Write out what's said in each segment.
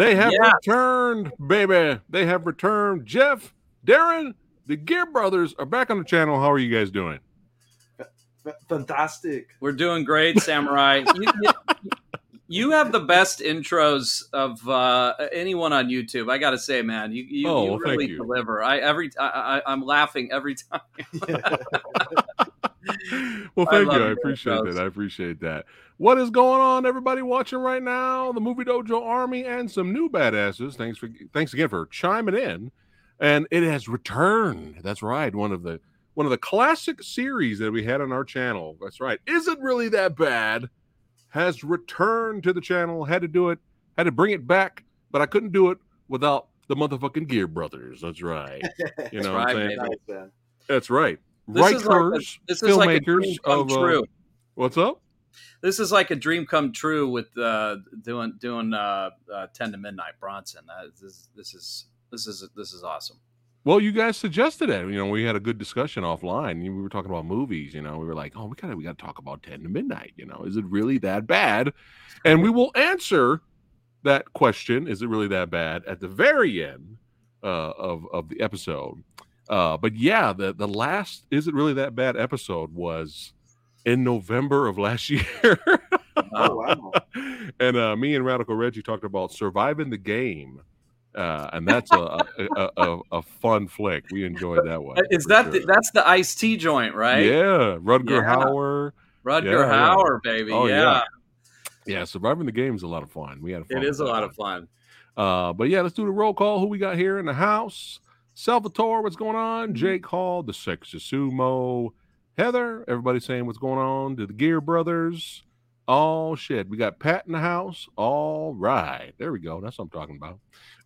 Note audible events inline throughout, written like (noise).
They have Yes. returned, baby. They have returned. Jeff, Darren, the Geare Brothers are back on the channel. How are you guys doing? Fantastic. We're doing great, Samurai. (laughs) you, you, you have the best intros of uh, anyone on YouTube. I got to say, man, you you, Oh, you well, really you. deliver. I every I, I, I'm laughing every time. (laughs) well, thank love you. I appreciate intros. that. I appreciate that. What is going on, everybody watching right now? The Movie Dojo Army and some new badasses. Thanks for thanks again for chiming in. And it has returned. That's right. One of the one of the classic series that we had on our channel. That's right. Isn't really that bad? Has returned to the channel. Had to do it. Had to bring it back, but I couldn't do it without the motherfucking Geare Brothers. That's right. (laughs) You know what I'm right, saying? man. That's right. This is like a- Writers, this is like a dream come of uh, true. what's up? This is like a dream come true with uh, doing doing uh, uh, ten to midnight Bronson. Uh, this, this is this is this is awesome. Well, you guys suggested it. You know, we had a good discussion offline. We were talking about movies. You know, we were like, "Oh, we gotta, we gotta talk about Ten to Midnight." You know, is it really that bad? And we will answer that question: Is it really that bad? At the very end uh, of of the episode. Uh, but yeah, the the last "Is it really that bad?" episode was in November of last (laughs) year. Oh wow. and uh, me and Radical Reggie talked about surviving the game, uh, and that's a a, a, a fun flick. We enjoyed that one. Is that sure. the, that's the Ice-T joint, right? Yeah, Rutger Yeah. Hauer. Rutger Yeah, yeah. Hauer, baby. Oh, yeah. yeah. Yeah, surviving the game is a lot of fun. We had fun. it is a lot of fun. Uh, but yeah, let's do the roll call. Who we got here in the house? Salvatore, what's going Mm-hmm. on? Jake Hall, the Sexy Sumo, Heather, everybody saying what's going on to the Geare Brothers. Oh shit, we got Pat in the house. All right, there we go. That's what I'm talking about.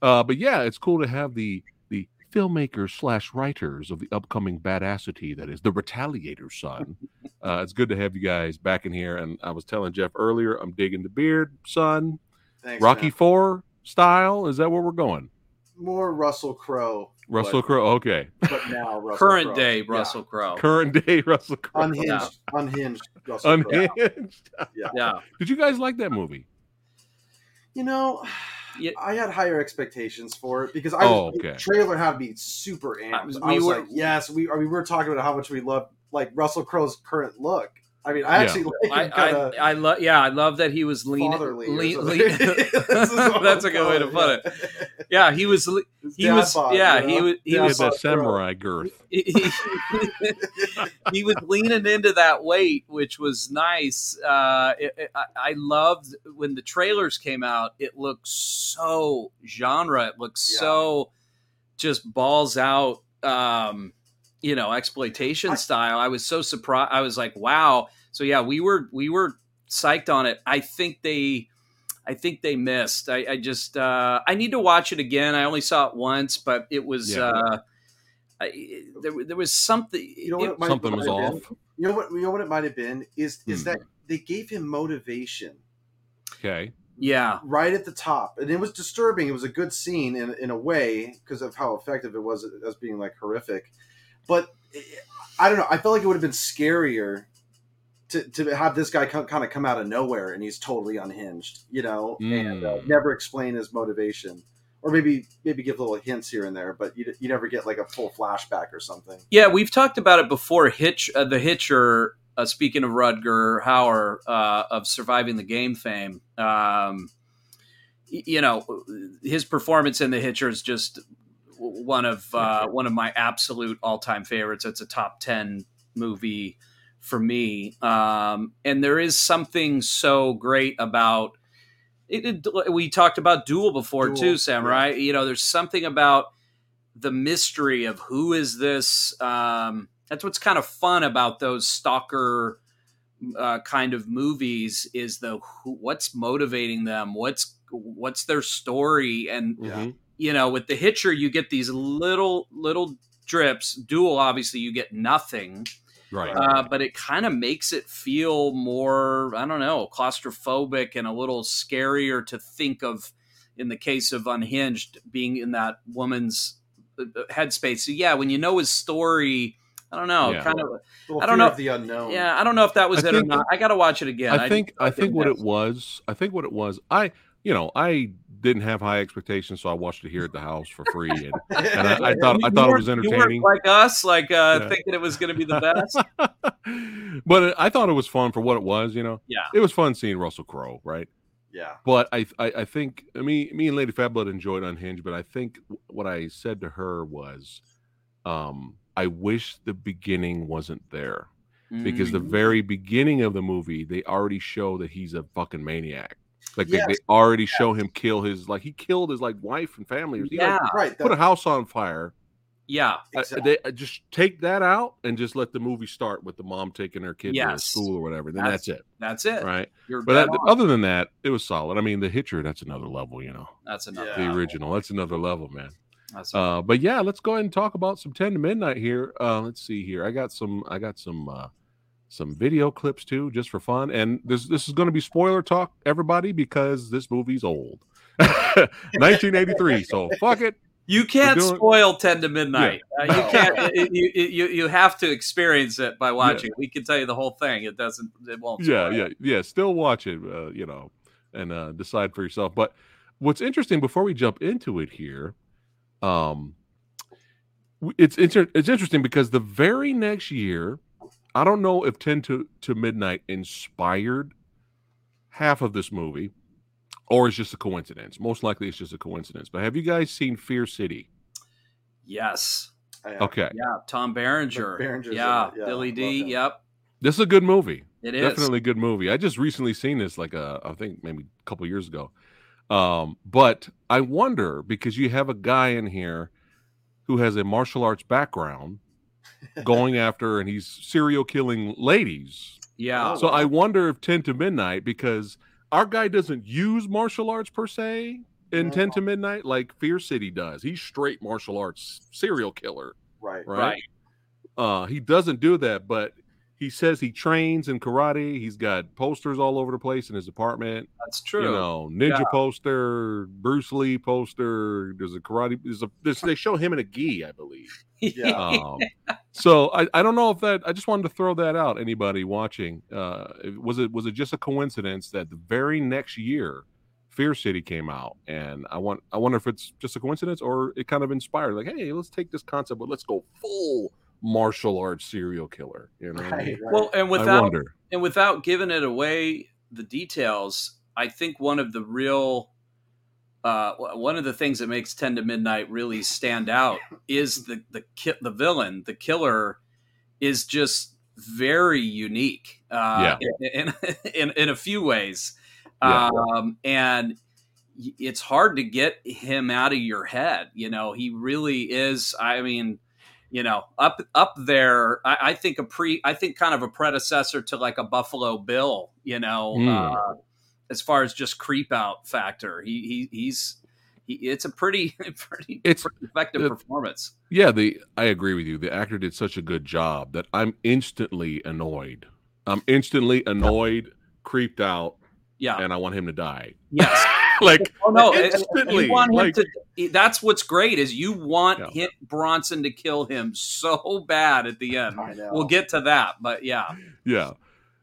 Uh, but yeah, it's cool to have the the filmmakers slash writers of the upcoming badassity that is the Retaliator son. (laughs) uh, it's good to have you guys back in here. And I was telling Jeff earlier, I'm digging the beard, son. Thanks, Rocky man. Four style. Is that where we're going? More Russell Crowe. Russell Crowe. Okay, But now Russell (laughs) Current Crowe. day Yeah. Russell Crowe. current day (laughs) Russell Crowe. Unhinged. Unhinged. Russell Crowe. Unhinged. (laughs) Yeah. Did you guys like that movie? You know, Yeah. I had higher expectations for it because I Oh, was, okay. the trailer had me super amped. Uh, I we was were- like, yes, we. I mean, we were talking about how much we love like Russell Crowe's current look. I mean, I Yeah. actually like I, him kind of I, I love yeah I love that he was lean, lean, lean- (laughs) (laughs) This is (laughs) what that's a I'm good way to put it yeah he was he was bod, yeah you he was he He was that samurai girth. he, he was leaning into that weight, which was nice. Uh, it, it- I, I loved when the trailers came out. It looked so genre. It looked Yeah. so just balls out. Um, you know, exploitation I- style. I was so surprised. I was like, wow. So yeah, we were we were psyched on it. I think they. I think they missed. I, I just uh, I need to watch it again. I only saw it once, but it was Yeah. uh, I, there, there was something. You know what it- it might- Something was might have off. been? You know what? You know what it might have been is is Hmm. that they gave him motivation Okay. yeah, right at the top, and it was disturbing. It was a good scene in in a way because of how effective it was as being like horrific, but I don't know. I felt like it would have been scarier to, to have this guy kind of come out of nowhere and he's totally unhinged, you know, and uh, Mm. never explain his motivation, or maybe maybe give little hints here and there, but you you never get like a full flashback or something. yeah. We've talked about it before. Hitch, uh, the Hitcher. Uh, speaking of Rutger Hauer uh, of surviving the game fame, um, you know his performance in the Hitcher is just one of uh, one of my absolute all time favorites. It's a top ten movie for me, um, and there is something so great about. It, it- we talked about Duel before Duel, too, Samurai. You know, there's something about the mystery of who is this. Um, that's what's kind of fun about those stalker uh, kind of movies is the who, what's motivating them, what's what's their story, and Yeah. You know, with the Hitcher, you get these little little drips. Duel, obviously, you get nothing, Right. uh, but it kind of makes it feel more, I don't know, claustrophobic and a little scarier to think of. In the case of Unhinged, being in that woman's uh, headspace, so yeah, when you know his story, I don't know, Yeah. kind of, Little I don't fear know- of the unknown. yeah, I don't know if that was I it or think- not. I got to watch it again. I think I just think what it was. I think what it was. I you know I didn't have high expectations, so I watched it here at the house for free, and, (laughs) and I, I thought I thought it was you entertaining. like us, like uh, Yeah. thinking it was going to be the best. (laughs) but I thought it was fun for what it was. You know, yeah, it was fun seeing Russell Crowe, right? yeah. But I, I, I think me, me and Lady Fatblood enjoyed Unhinged. But I think what I said to her was, um, I wish the beginning wasn't there because the Mm. very beginning of the movie they already show that he's a fucking maniac. Like they, Yes. they already show him kill his like he killed his like wife and family. He yeah, like, Right. put a house on fire. yeah, Uh, they uh, just take that out and just let the movie start with the mom taking her kid to school or whatever. Then That's- that's, it, that's it. right? You're But that, other than that, it was solid. I mean, the Hitcher, that's another level, you know. that's another. Yeah. The original, that's another level, man. That's Uh, but yeah, let's go ahead and talk about some ten to midnight here. Uh, let's see here. I got some. I got some. Uh, some video clips too, just for fun. And this this is going to be spoiler talk, everybody, because this movie's old, (laughs) 1983. So fuck it. You can't doing- spoil Ten to Midnight. Uh, you can't. it- you, you you have to experience it by watching. We can tell you the whole thing. It doesn't. It won't. Yeah, yeah, yeah. Still watch it, uh, you know, and uh, decide for yourself. But what's interesting before we jump into it here, um, it's inter- it's interesting because the very next year, I don't know if Ten to to Midnight inspired half of this movie, or it's just a coincidence. Most likely, it's just a coincidence. But have you guys seen Fear City? Yes. Okay, Yeah. Tom Berenger. Berenger's yeah. it. Yeah, Billy Dee Yep. this is a good movie. It is. definitely a good movie. I just recently seen this, like uh, I think maybe a couple years ago. Um, but I wonder because you have a guy in here who has a martial arts background, going after and he's serial killing ladies. Yeah. Oh, So I wonder if Ten to Midnight because our guy doesn't use martial arts per se in No. Ten to Midnight like Fear City does. He's straight martial arts serial killer Right. right? Right. Uh, he doesn't do that, but he says he trains in karate. He's got posters all over the place in his apartment. That's true. You know, ninja Yeah. poster, Bruce Lee poster. There's a karate. There's a. There's, they show him in a gi, I believe. Yeah. Um, (laughs) so I, I don't know if that. I just wanted to throw that out. Anybody watching? Uh, was it was it just a coincidence that the very next year, Fear City came out, and I want I wonder if it's just a coincidence or it kind of inspired. Like, hey, let's take this concept, but let's go full martial arts serial killer. You know, what I mean? Right. right. well, and without and without giving it away the details i think one of the real uh, one of the things that makes 10 to midnight really stand out is (laughs) the the ki- the villain the killer is just very unique uh, in, in, (laughs) in in a few ways Yeah. um, and it's hard to get him out of your head you know he really is i mean you know up up there I, I think a pre i think kind of a predecessor to like a buffalo bill you know Mm. uh, as far as just creep out factor he, he he's he, it's a pretty (laughs) pretty, It's- pretty effective performance Yeah, the I agree with you. The actor did such a good job that I'm instantly annoyed. I'm instantly annoyed, creeped out, yeah and I want him to die. yes (laughs) like oh no instantly. you want him like, to that's what's great is you want Yeah. him, bronson to kill him so bad at the end we'll get to that but yeah yeah.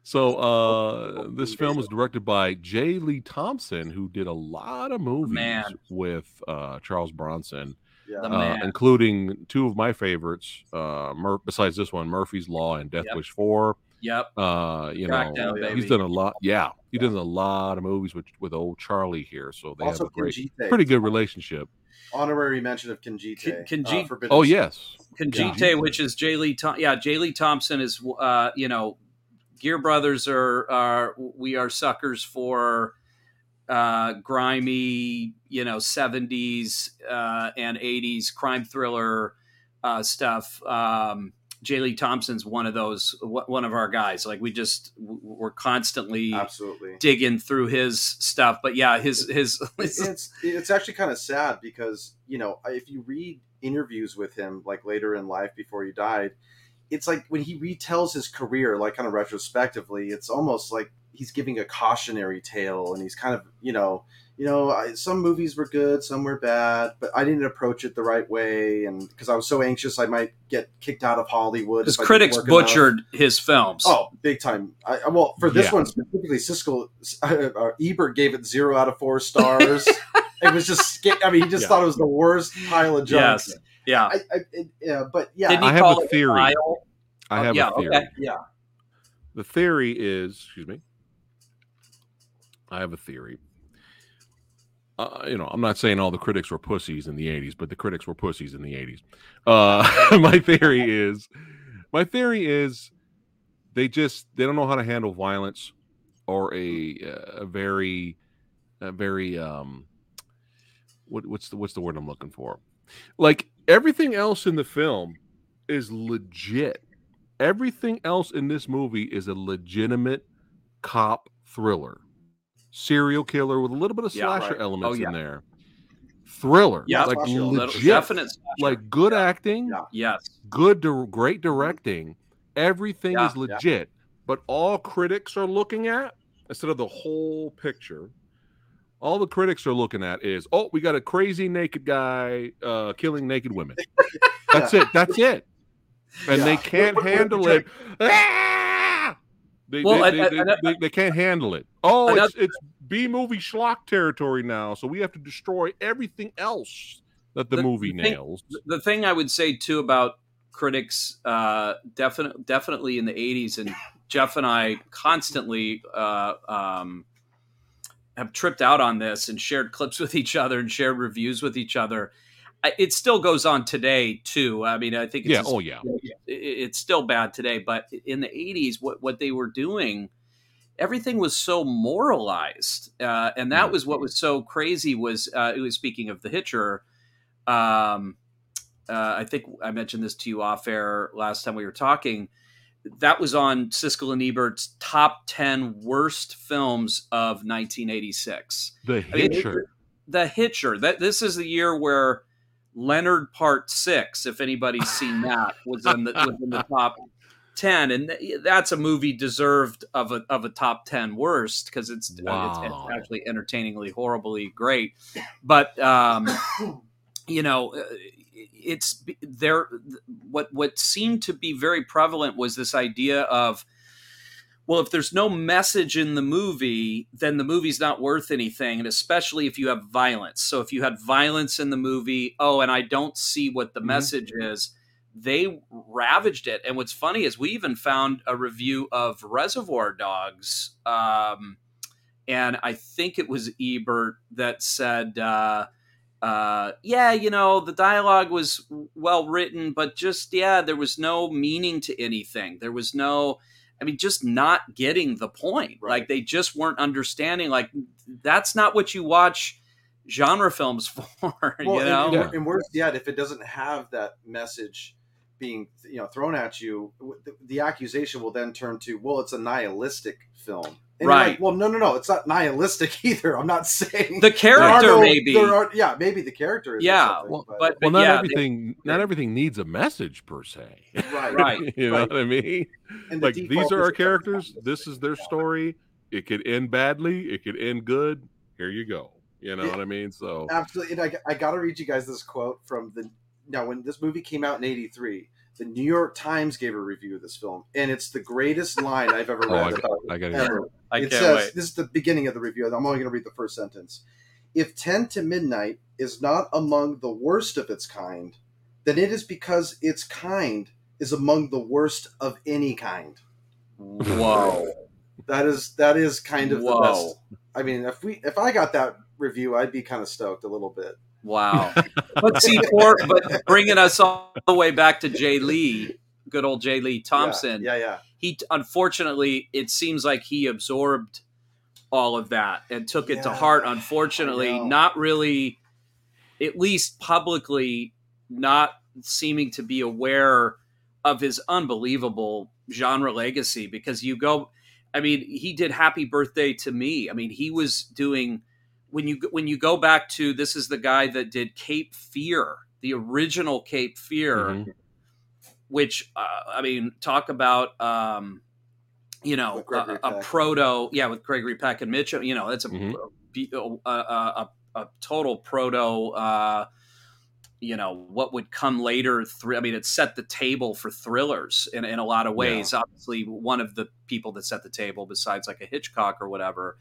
So uh this film was directed by J. Lee Thompson, who did a lot of movies Man. with uh Charles Bronson, yeah. Uh, including two of my favorites, uh Mur- besides this one, Murphy's Law and Death Yep. Wish 4. Yep Uh, you know, Crackdown, yeah, baby. he's done a lot. Yeah, he does a lot of movies with with old Charlie here, so they also have a great, Kinjite. pretty good relationship. Honorary mention of Kinjite. Kin- Kinji- uh, Forbidden Oh yes, Kinjite, Yeah. which is Jay Lee. Thom- yeah, Jay Lee Thompson is. Uh, you know, Geare Brothers are are we are suckers for uh, grimy, you know, seventies uh, and eighties crime thriller uh, stuff. Um, Jay Lee Thompson's one of those, one of our guys. Like we just we're constantly Absolutely. digging through his stuff. But yeah, his (laughs) his, it's it's actually kind of sad because you know if you read interviews with him like later in life before he died, it's like when he retells his career like kind of retrospectively, it's almost like he's giving a cautionary tale and he's kind of you know you know I, some movies were good, some were bad, but I didn't approach it the right way and because I was so anxious I might get kicked out of Hollywood. his if I didn't critics work enough. butchered his films. Oh, big time! I, I- well, for this Yeah. one specifically, Siskel (laughs) uh, uh, Ebert gave it zero out of four stars. (laughs) it was just. sca- I mean, he just Yeah. thought it was the worst pile of junk. Yes. Yeah. I, I, it, yeah, but yeah, Didn't he I have a theory. vile? I Oh, have yeah, a theory. okay. yeah. The theory is, excuse me. I have a theory. Uh, you know, I'm not saying all the critics were pussies in the 80s, but the critics were pussies in the 80s. Uh, (laughs) my theory is, my theory is, they just they don't know how to handle violence or a a very a very um what what's the what's the word I'm looking for? Like everything else in the film is legit. Everything else in this movie is a legitimate cop thriller. Serial killer with a little bit of Yeah, slasher right. elements Oh, yeah. in there. Thriller. Yeah, like slasher, legit. definite slasher. Like good acting, Yeah. yes. good dir- great directing. Everything Yeah, is legit. But all critics are looking at instead of the whole picture. All the critics are looking at is, oh, we got a crazy naked guy uh, killing naked women. (laughs) That's it. That's it. And they can't handle it. They, Well, they, I- they, I- I- they- can't handle it. Oh, Another- it's, it's B movie schlock territory now, so we have to destroy everything else that the, The- movie the thing- nails. the thing I would say too about critics, uh, definitely, definitely in the '80s, and Jeff and I constantly uh, um, have tripped out on this and shared clips (laughs) with each other and shared reviews with each other. I, it still goes on today too. I mean, I think it's yeah. as- Oh, yeah. it's still bad today, but in the '80s, what what they were doing. Everything was so moralized, uh, and that Mm. was what was so crazy. Was uh, it was speaking of the Hitcher, um, uh, I think I mentioned this to you off air last time we were talking. That was on Siskel and Ebert's top 10 worst films of 1986. The mean, Hitcher. The Hitcher. That this is the year where Leonard Part 6, if anybody's seen that, was in the was in the top 10 and that's a movie deserved of a of a top 10 worst because it's, uh, it's it's actually entertainingly horribly great. But um you know uh, it's there what what seemed to be very prevalent was this idea of well if there's no message in the movie then the movie's not worth anything and especially if you have violence so if you had violence in the movie oh and i don't see what the Mhm. message is they ravaged it and what's funny is we even found a review of reservoir dogs um, and i think it was ebert that said uh, uh, yeah, you know, the dialogue was well written, but just, yeah, there was no meaning to anything. There was no, I mean, just not getting the point. Right. Like they just weren't understanding. Like that's not what you watch genre films (laughs) for, Well, you and- know? and, Yeah. wor- and worse yet, if it doesn't have that message being you know thrown at you, the, the accusation will then turn to, well, it's a nihilistic film. And you're Right. like, well, no, no, no, it's not nihilistic (laughs) either. I'm not saying The character, no- maybe. There are, yeah, maybe the character. Is Yeah, well, but, but- well, not yeah, they- everything. not everything needs a message per se. right, (laughs) Right. you know right. what I mean? And Like default these are our characters. This is their story. It could end badly. It could end good. Here you go. You know Yeah. what I mean? So Absolutely. And I, I got to read you guys this quote from the. Now, when this movie came out in '83, the New York Times gave a review of this film, and it's the greatest line I've ever (laughs) Oh, read I, about I got ever. it. I it can't says wait. this is the beginning of the review. I'm only going to read the first sentence. If 10 to Midnight is not among the worst of its kind, then it is because its kind is among the worst of any kind. Whoa. (laughs) That is that is kind of Whoa. the best. I mean, if we if I got that review, I'd be kind of stoked a little bit. Wow. (laughs) but see, poor, but bringing us all the way back to Jay Lee, good old Jay Lee Thompson. Yeah, yeah. he unfortunately it seems like he absorbed all of that and took it to heart unfortunately not really at least publicly not seeming to be aware of his unbelievable genre legacy because you go i mean he did happy birthday to me i mean he was doing when you when you go back to this is the guy that did cape fear the original cape fear Mhm. which uh, I mean, talk about um, you know a, a proto, yeah, with Gregory Peck and Mitchum. You know, that's a Mhm. a, a, a, a total proto. Uh, you know what would come later. Thr- I mean, it set the table for thrillers in, in a lot of ways. Obviously, one of the people that set the table, besides like a Hitchcock or whatever.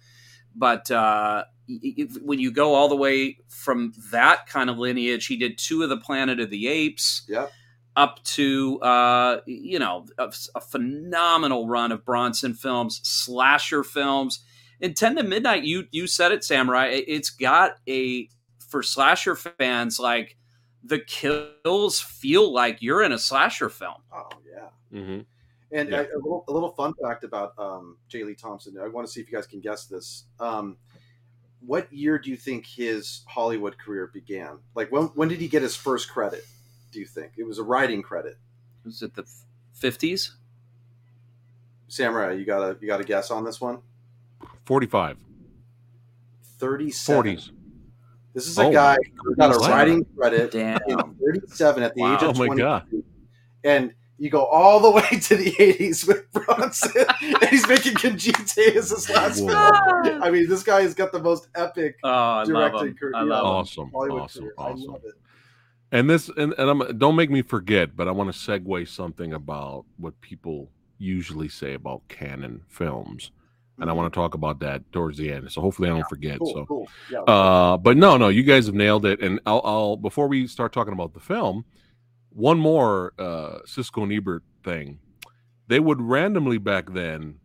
But uh, when you go all the way from that kind of lineage, he did two of the Planet of the Apes. Yep. Up to uh, you know a, a, phenomenal run of Bronson films, slasher films. In Ten to Midnight, you you said it, Samurai. It's got a for slasher fans like the kills feel like you're in a slasher film. Oh yeah. Mm-hmm. And Yeah. a, a little a little fun fact about um, J. Lee Thompson. I want to see if you guys can guess this. Um, what year do you think his Hollywood career began? Like when when did he get his first credit? Do you think it was a writing credit? Was it the fifties? Samurai, you got a you got a guess on this one? 45, Thirty seven. 40s. This is a Oh guy who got a writing credit Damn. in 37 at the age Wow. of Oh my 20. God. And you go all the way to the 80s with Bronson, (laughs) and he's making Kinjite as his last Whoa. film. I mean, this guy has got the most epic Oh, I love directing him. career. I love him. Awesome. Hollywood Awesome. career. I Awesome. love it. And this, and, and I'm, don't make me forget, but I want to segue something about what people usually say about Cannon films. And I want to talk about that towards the end. So hopefully I don't forget. Cool, so, cool. Yeah. uh, but no, no, you guys have nailed it. And I'll, I'll before we start talking about the film, one more uh, Siskel and Ebert thing. They would randomly back then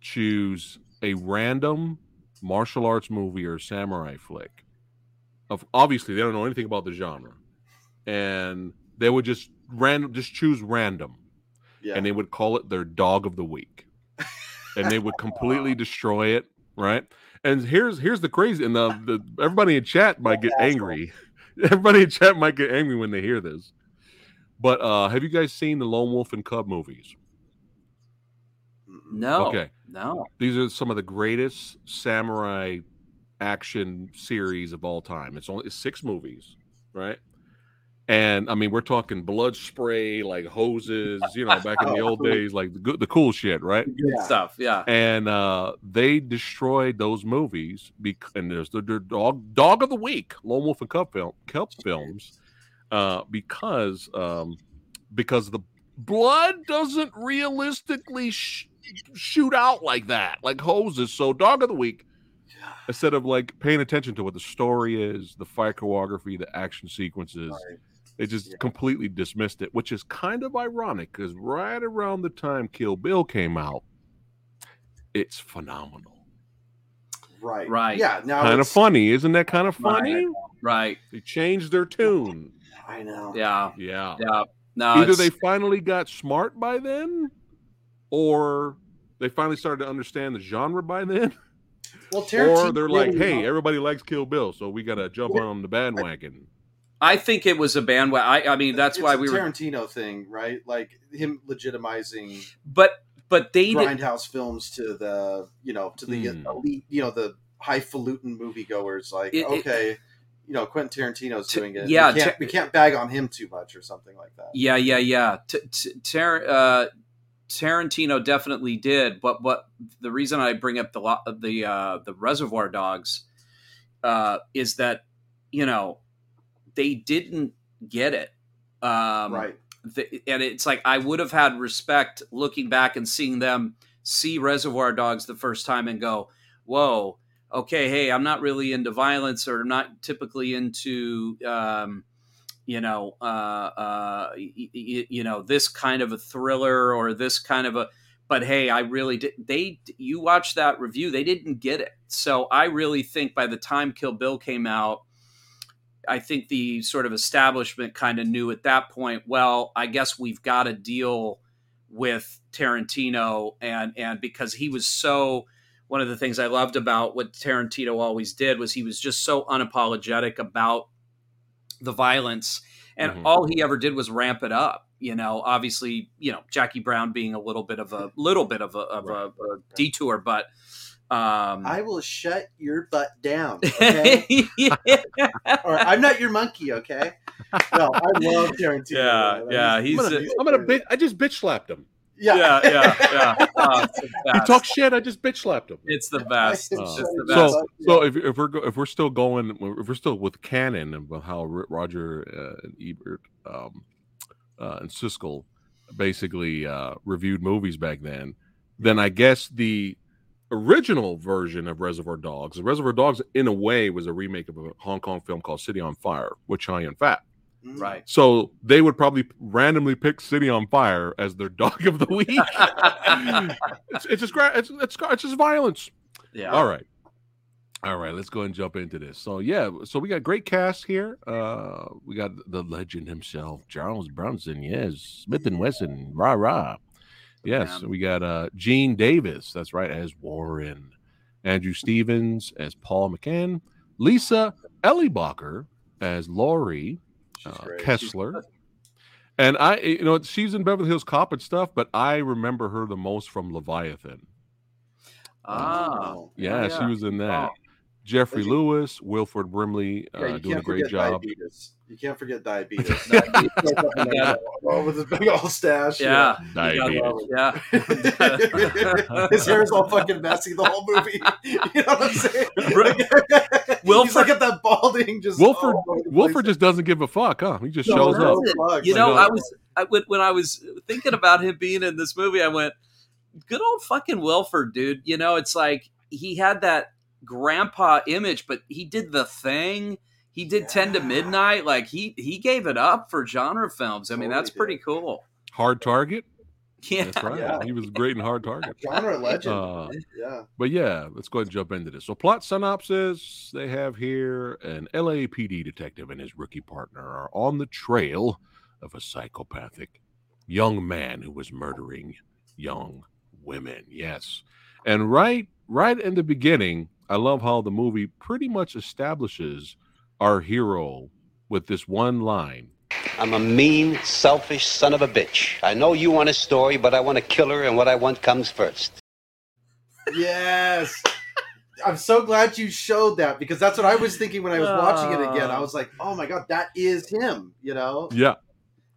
choose a random martial arts movie or samurai flick. Of obviously they don't know anything about the genre, and they would just random just choose random, yeah. and they would call it their dog of the week, and they would completely (laughs) destroy it. Right. And here's here's the crazy, and the, the everybody in chat might get angry. (laughs) Everybody in chat might get angry when they hear this. But uh have you guys seen the Lone Wolf and Cub movies? No. Okay. No. These are some of the greatest samurai action series of all time. It's only it's six movies, right? And I mean, we're talking blood spray, like hoses, you know, back in the old (laughs) days, like the good, the cool shit, right? Good Yeah. stuff. Yeah. And uh, they destroyed those movies, bec- and there's the, the dog dog of the week, Lone Wolf and Cub film, Cub films, uh, because um, because the blood doesn't realistically sh- shoot out like that, like hoses. So, dog of the week, instead of like paying attention to what the story is, the fight choreography, the action sequences, Right. they just Yeah. completely dismissed it, which is kind of ironic because right around the time Kill Bill came out, it's phenomenal. Right. Right. Yeah. Now Kind of funny, isn't that kind of Right. funny? Right. They changed their tune. I know. Yeah. Yeah. Yeah. No. Either it's- they finally got smart by then, or they finally started to understand the genre by then, Well, (laughs) or they're like, really- "Hey, (laughs) everybody likes Kill Bill, so we got to jump on the bandwagon." I think it was a bandwagon. I, I mean, that's it's why a we were. Tarantino thing, right? Like him legitimizing But but they did, grindhouse films to the you know to the Hmm. elite, you know, the highfalutin moviegoers. Like, It- it- okay, you know, Quentin Tarantino's T- doing it. yeah, we can't, Ta- we can't bag on him too much or something like that. Yeah, yeah, yeah. T- t- Tar- uh, Tarantino definitely did, but what the reason I bring up the lo- the uh, the Reservoir Dogs uh, is that you know they didn't get it, um, right. the, and it's like I would have had respect looking back and seeing them see Reservoir Dogs the first time and go, "Whoa, okay, hey, I'm not really into violence or I'm not typically into." Um, you know, uh, uh, y- y- you know, this kind of a thriller or this kind of a. But hey, I really did. They, you watch that review, they didn't get it. So I really think by the time Kill Bill came out, I think the sort of establishment kind of knew at that point. Well, I guess we've got to deal with Tarantino, and and because he was so. One of the things I loved about what Tarantino always did was he was just so unapologetic about the violence and Mhm. all he ever did was ramp it up you know obviously you know jackie brown being a little bit of a little bit of a, of a, a detour but um I will shut your butt down. (laughs) Okay. yeah, or I'm not your monkey. Okay. No, I love Tarantino. yeah, man. yeah, he's I'm gonna, a, I'm gonna bitch. I just bitch slapped him. Yeah, yeah, yeah, yeah. (laughs) It's the He talks shit. I just bitch slapped him. It's the best. Uh, (laughs) It's just the so- best. So if, if we're go, if we're still going if we're still with Cannon and with how Roger uh, and Ebert um, uh, and Siskel basically uh, reviewed movies back then, then I guess the original version of Reservoir Dogs. Reservoir Dogs, in a way, was a remake of a Hong Kong film called City on Fire with Chow Yun Fat. Mm. Right. So they would probably randomly pick City on Fire as their (laughs) dog of the (laughs) week. it's, it's just it's, it's it's just violence. yeah. All right. All right, let's go and jump into this. So yeah, so we got great cast here. Uh we got the legend himself, Charles Bronson, yes, Smith and Wesson, rah rah. Yes, we got uh Gene Davis, that's right, as Warren, Andrew Stevens as Paul McCann, Lisa Eilbacher as Laurie uh. Kessler. And I, you know, she's in Beverly Hills Cop and stuff, but I remember her the most from Leviathan. Ah. Oh. Yeah, she was in that. Oh. Geoffrey you- Lewis, Wilford Brimley, Yeah, uh, you doing a can't great forget job. diabetes. You can't forget diabetes. (laughs) Yeah. (laughs) oh, with his big old stash. Yeah. Diabetes. Yeah. (laughs) his hair is all fucking messy the whole movie. You know what I'm saying? He's Wilford- like at that balding just. Wilford, all Wilford just doesn't give a fuck, huh? He just No, shows no, up. fuck. You know, I was I, when, when I was thinking about him being in this movie, I went, "Good old fucking Wilford, dude." You know, it's like he had that grandpa image, but he did the thing. He did Ten to Midnight. Like he he gave it up for genre films. I mean, Totally that's pretty cool. Hard Target. Yeah. That's right. Yeah. He was great in Hard Target. (laughs) genre legend. Uh, yeah. But yeah, let's go ahead and jump into this. So, plot synopsis they have here an LAPD detective and his rookie partner are on the trail of a psychopathic young man who was murdering young women. Yes. And right right in the beginning, I love how the movie pretty much establishes our hero with this one line. I'm a mean, selfish son of a bitch. I know you want a story, but I want to kill her, and what I want comes first. Yes. I'm so glad you showed that because that's what I was thinking when I was watching it again. I Uh. was like, "Oh my god, that is him!" You know, Yeah.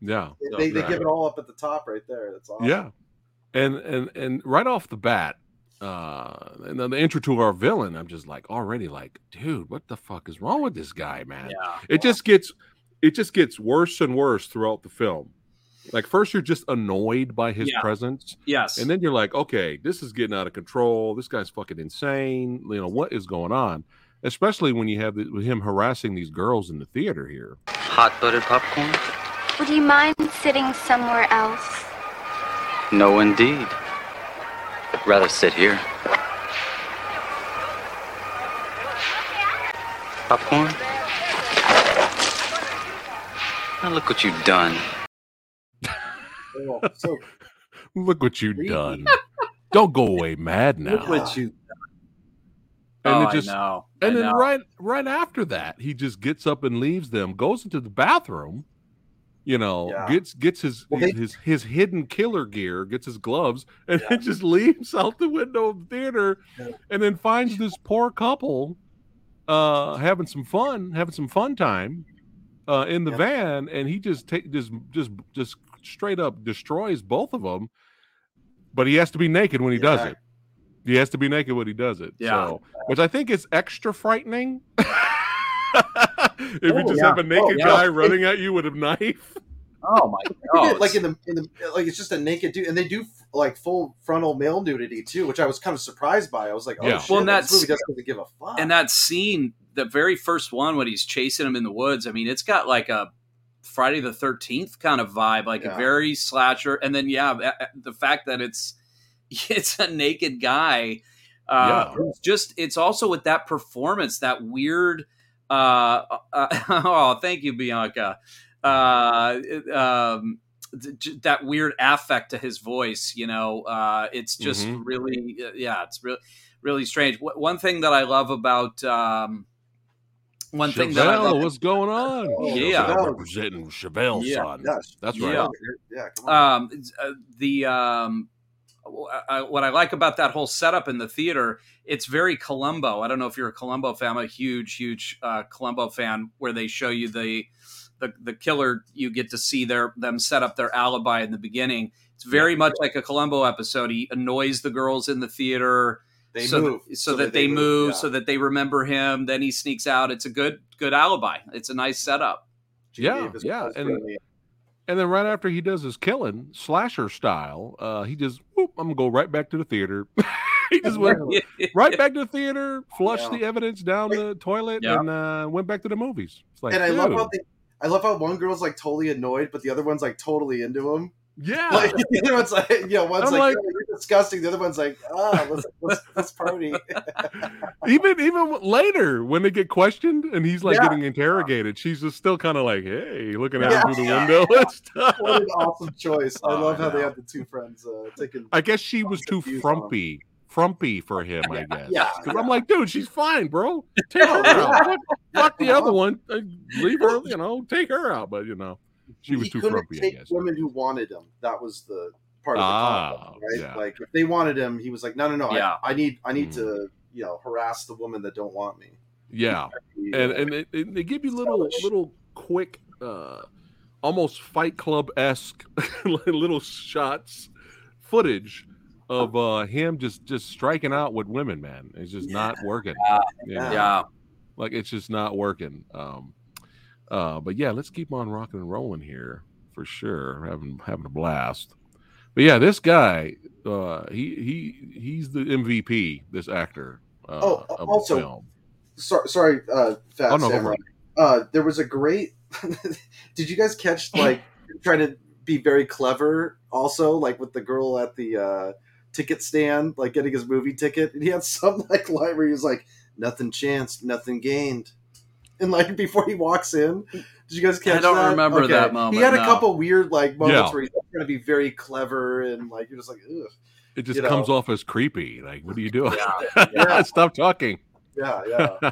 Yeah. they, they Yeah. give it all up at the top right there. That's awesome. Yeah, and and and right off the bat, uh, and then the intro to our villain, I'm just like already like, dude, what the fuck is wrong with this guy, man? Yeah. It just gets, it just gets worse and worse throughout the film. Like first you're just annoyed by his Yeah. presence, Yes. and then you're like, okay, this is getting out of control. This guy's fucking insane. You know what is going on? Especially when you have the, with him harassing these girls in the theater here. Hot buttered popcorn? Would you mind sitting somewhere else? No, indeed. Rather sit here. Popcorn? Now look what you've done. Oh, so (laughs) Look what you've done. Don't go away mad now. Look what you. And oh, it just- I know. I And then know. right right after that, he just gets up and leaves them, goes into the bathroom, you know, Yeah. gets gets his Well, his, they- his his hidden killer gear, gets his gloves, and Yeah. then just leaves out the window of the theater, Yeah. and then finds this poor couple uh having some fun, having some fun time uh in the Yeah. van, and he just take just just just straight up destroys both of them. But he has to be naked when he does it. He has to be naked when he does it. Yeah. So, which I think is extra frightening. (laughs) if you Oh, just yeah. have a naked Oh, yeah. guy running at you with a knife. Oh my (laughs) god! like in the in the like it's just a naked dude, and they do like full frontal male nudity too, which I was kind of surprised by. I was like, oh Yeah. shit, Well, and this that's- movie doesn't give a fuck. and that scene, the very first one when he's chasing him in the woods. I mean, it's got like a Friday the Thirteenth kind of vibe, like Yeah. a very slasher. And then yeah, a- a- the fact that it's (laughs) it's a naked guy. Uh, Yeah. who's just it's also with that performance, that weird. Uh, uh, (laughs) oh, thank you, Bianca. Uh, um, th- that weird affect to his voice, you know, uh, it's just Mhm. really, uh, yeah, it's really, really strange. W- one thing that I love about, um, one thing that I love, what's going on? Oh, Yeah. Chevelle representing Chevelle, Yeah. son. yes, That's right. yeah, come on. um, uh, the um, w- I- what I like about that whole setup in the theater, it's very Columbo. I don't know if you're a Columbo fan. I'm a huge, huge uh, Columbo fan. Where they show you the the the killer, you get to see their them set up their alibi in the beginning. It's very much like a Columbo episode. He annoys the girls in the theater. they so move that, so, that, they, move, yeah. so that they remember him. Then he sneaks out. It's a good good alibi. It's a nice setup. Gene Yeah, Davis yeah, and- brilliant. And then right after he does his killing, slasher style, uh, he just whoop, I'm gonna go right back to the theater. (laughs) he just went (laughs) right back to the theater, flushed Yeah. the evidence down the toilet, Yeah. and uh, went back to the movies. It's like, and I love how they, I love how one girl's like totally annoyed, but the other one's like totally into him. Yeah, Like the other one's like, you know, one's I'm like, like- "Oh, you're disgusting. The other one's like, ah, let's, let's, let's party. (laughs) even even later when they get questioned and he's like Yeah. getting interrogated, she's just still kind of like, hey, looking Yeah. out through the window (laughs) what an awesome choice. I Oh, love how they have the two friends uh, taking. I guess she was too on him. frumpy, frumpy for him. I (laughs) guess. Yeah, yeah. I'm like, dude, she's fine, bro. Take her out. Fuck, fuck the other one. Uh, Leave her. You know, take her out. But you know, she was he too couldn't frumpy. I take guess. women who wanted him. That was the part of the Ah, conflict, right? yeah. Like if they wanted him, he was like, no, no, no. Yeah. I, I need, I need Mm. to, you know, harass the women that don't want me. Yeah. (laughs) And and it, it- they give you little Selfish. little quick uh almost fight club esque (laughs) little shots footage of uh him just just striking out with women man it's just not working Yeah. you know? Yeah. like it's just not working um uh but yeah let's keep on rocking and rolling here for sure having having a blast but yeah this guy uh he he he's the mvp this actor uh, Oh, also, film. sorry, sorry, uh, Phat Oh, no, Samurai. Uh, there was a great. (laughs) did you guys catch like trying to be very clever? Also, like with the girl at the uh, ticket stand, like getting his movie ticket, and he had (laughs) some like line where he was like, "Nothing chanced, nothing gained," and like before he walks in. Did you guys catch that? I don't that? remember that moment, He had a couple weird like moments Yeah. where he's going to be very clever and like you're just like, Ugh. it just you know. comes off as creepy like what are you doing Yeah. (laughs) stop talking yeah, (laughs) yeah.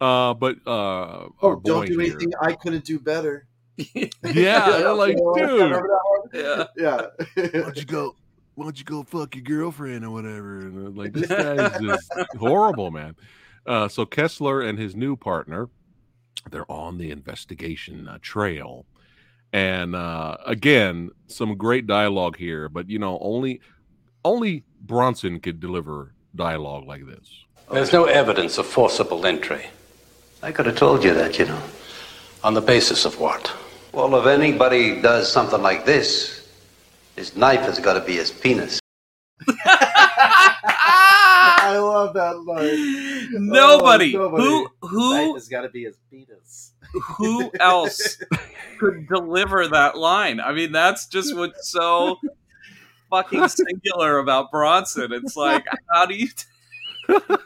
uh but uh Oh, don't do here- anything I couldn't do better. (laughs) yeah they're like dude remember that one? Yeah. Yeah. why don't you go why don't you go fuck your girlfriend or whatever and uh, like this guy's just horrible man uh so kessler and his new partner they're on the investigation uh, trail and uh again some great dialogue here but you know only only bronson could deliver dialogue like this There's no evidence of forcible entry. I could have told you that, you know. On the basis of what? Well, if anybody does something like this, his knife has got to be his penis. (laughs) I love that line. (laughs) Oh, nobody, Oh, nobody. who who Knife has got to be his penis. (laughs) who else could deliver that line? I mean, that's just what's so (laughs) fucking singular about Bronson. It's like, how do you?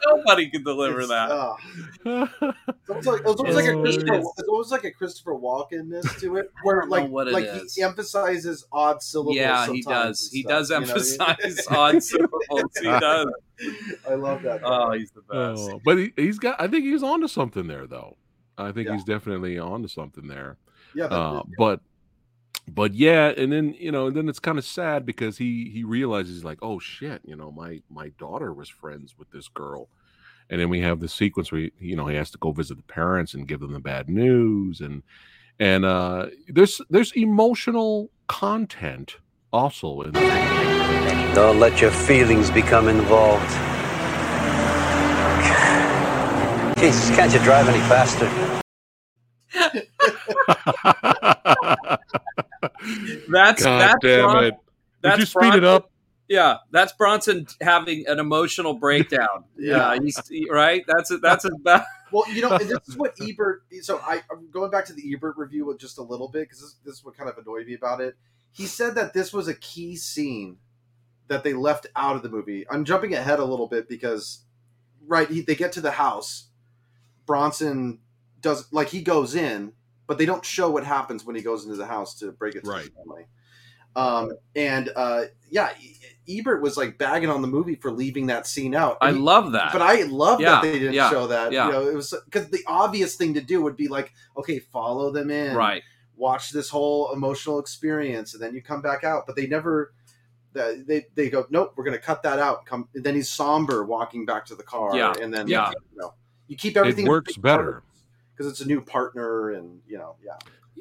Nobody can deliver It's, that. uh, it's almost like, it's almost like a Oh, Christopher, yes. it's almost like a Christopher Walken-ness to it, (laughs) where like what it like he emphasizes odd syllables. Yeah, he does. He stuff, does you know I mean? emphasize (laughs) odd syllables. He does. I love that. Oh, he's the best. Oh, but he, he's got i think he's onto something there though i think Yeah. he's definitely onto something there yeah, but, uh, but but yeah and then you know and then it's kind of sad because he he realizes like oh shit you know my my daughter was friends with this girl and then we have the sequence where he, you know he has to go visit the parents and give them the bad news and and uh there's there's emotional content also in this Don't let your feelings become involved. Jesus, can't you drive any faster? (laughs) That's God that's damn Bron- it! Would that's you speed it up? Yeah, that's Bronson having an emotional breakdown. (laughs) Yeah. yeah, he's right. That's it. That's about. (laughs) Well, you know, and this is what Ebert. So I, I'm going back to the Ebert review just a little bit because this, this is what kind of annoyed me about it. He said that this was a key scene that they left out of the movie. I'm jumping ahead a little bit because, right, he, they get to the house. Bronson does like he goes in, but they don't show what happens when he goes into the house to break it to Right. the family. Um, and uh, yeah, E- Ebert was like bagging on the movie for leaving that scene out. I And he- love that. but I love Yeah, that they didn't yeah, show that. yeah. You know, it was because the obvious thing to do would be like, okay, follow them in, right. Watch this whole emotional experience, and then you come back out. But they never. They they, they go, nope, we're going to cut that out. Come, and then he's somber walking back to the car, Yeah, and then yeah. you know, you keep everything it works better because it's a new partner, and you know, yeah,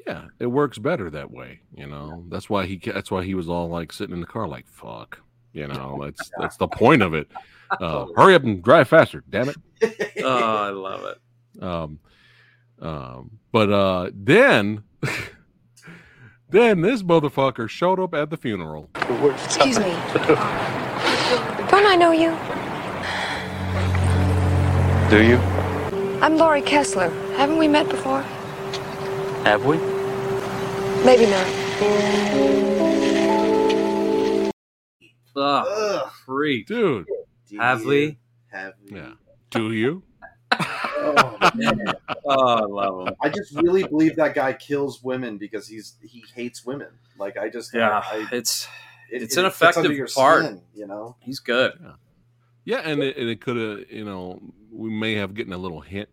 Yeah, it works better that way. You know, that's why he. That's why he was all like sitting in the car, like "fuck." You know, (laughs) that's that's the point of it. (laughs) Uh, hurry up and drive faster, damn it. (laughs) Oh, I love it. Um, um, but uh, then, then this motherfucker showed up at the funeral. Excuse me. Don't I know you? Do you? I'm Laurie Kessler. Haven't we met before? Have we? Maybe not. Ugh, Ugh. freak. Dude. Do Have you- we? Have we? Yeah. Do you? (laughs) Oh, man. Oh, I love him. I just really believe that guy kills women because he's he hates women. Like I just Yeah, I, it's it, it's it an gets under effective your part. skin, you know. he's good. Yeah, and it, and it could have, you know, we may have gotten a little hint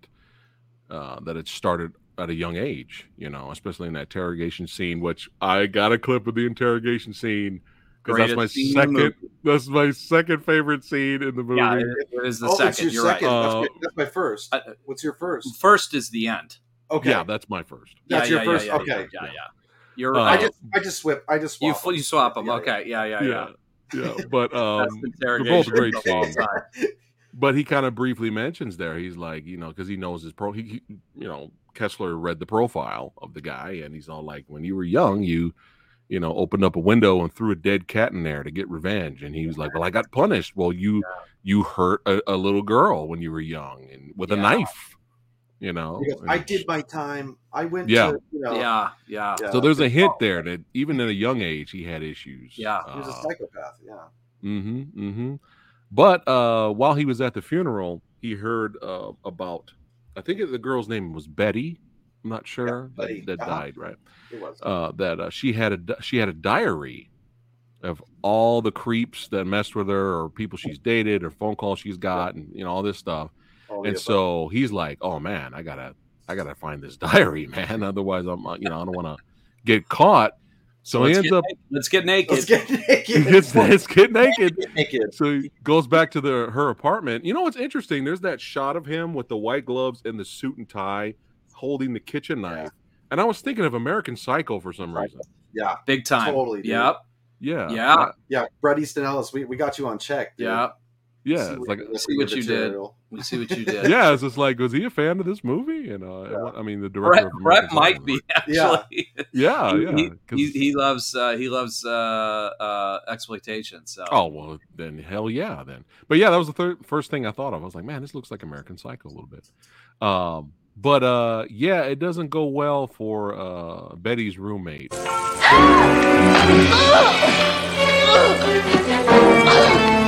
uh, that it started at a young age, you know, especially in that interrogation scene, which I got a clip of the interrogation scene because that's my Greatest scene in the second. movie. That's my second favorite scene in the movie. Yeah, it, it is the oh, second. it's your You're second. right. That's, Uh, my, that's my first. uh, What's your first? First is the end. Okay, Yeah, that's my first. That's yeah, your yeah, first- Yeah, yeah, okay. Yeah, yeah. You're Uh, I just I just swip. I just you swap. fu- you swap them. Yeah, okay. Yeah, yeah, yeah. yeah, yeah. But (laughs) um, That's they're interrogation both great of all scenes. time. But he kind of briefly mentions there. He's like, you know, because he knows his pro. He, he, you know, Kessler read the profile of the guy, and he's all like, when you were young, you, you know, opened up a window and threw a dead cat in there to get revenge. And he was like, well, I got punished. Well, you, you hurt a, a little girl when you were young and with a knife. You know, He goes, And I did my time. I went Yeah. to you know. Yeah, yeah, yeah. So there's a hint there that even at a young age he had issues. Yeah. He was a Uh, psychopath. Yeah. Mm-hmm. Mm-hmm. But uh, while he was at the funeral, he heard uh, about. I think the girl's name was Betty. I'm not sure that, that Uh-huh. died. Right. It was. Uh, that uh, she had a she had a diary of all the creeps that messed with her, or people she's dated, or phone calls she's got, and you know all this stuff. All And above. so he's like, "Oh man, I gotta I gotta find this (laughs) diary, man. Otherwise, I'm uh, you know I don't want to get caught." So he let's ends get up naked. let's get naked. let's get naked. (laughs) he gets let's get naked. Get naked. So he goes back to the her apartment. You know what's interesting? There's that shot of him with the white gloves and the suit and tie, holding the kitchen knife. And I was thinking of American Psycho for some reason. Yeah. Big time. Totally, dude. Yep. Yeah, Yeah. Yeah. Bret Easton Ellis, we, we got you on check. Dude. Yeah. Yeah. See It's what- like see what you did. We see what you did. yeah, it's just like, was he a fan of this movie? And uh, Yeah. I mean, the director Brett, of Brett might be actually. (laughs) Yeah, He- yeah. he, 'cause- he, he loves uh, he loves uh, uh, exploitation. So Oh well, then hell yeah, then. But yeah, that was the third, first thing I thought of. I was like, man, this looks like American Psycho a little bit. Um, but uh, yeah, it doesn't go well for uh, Betty's roommate. (laughs) (laughs)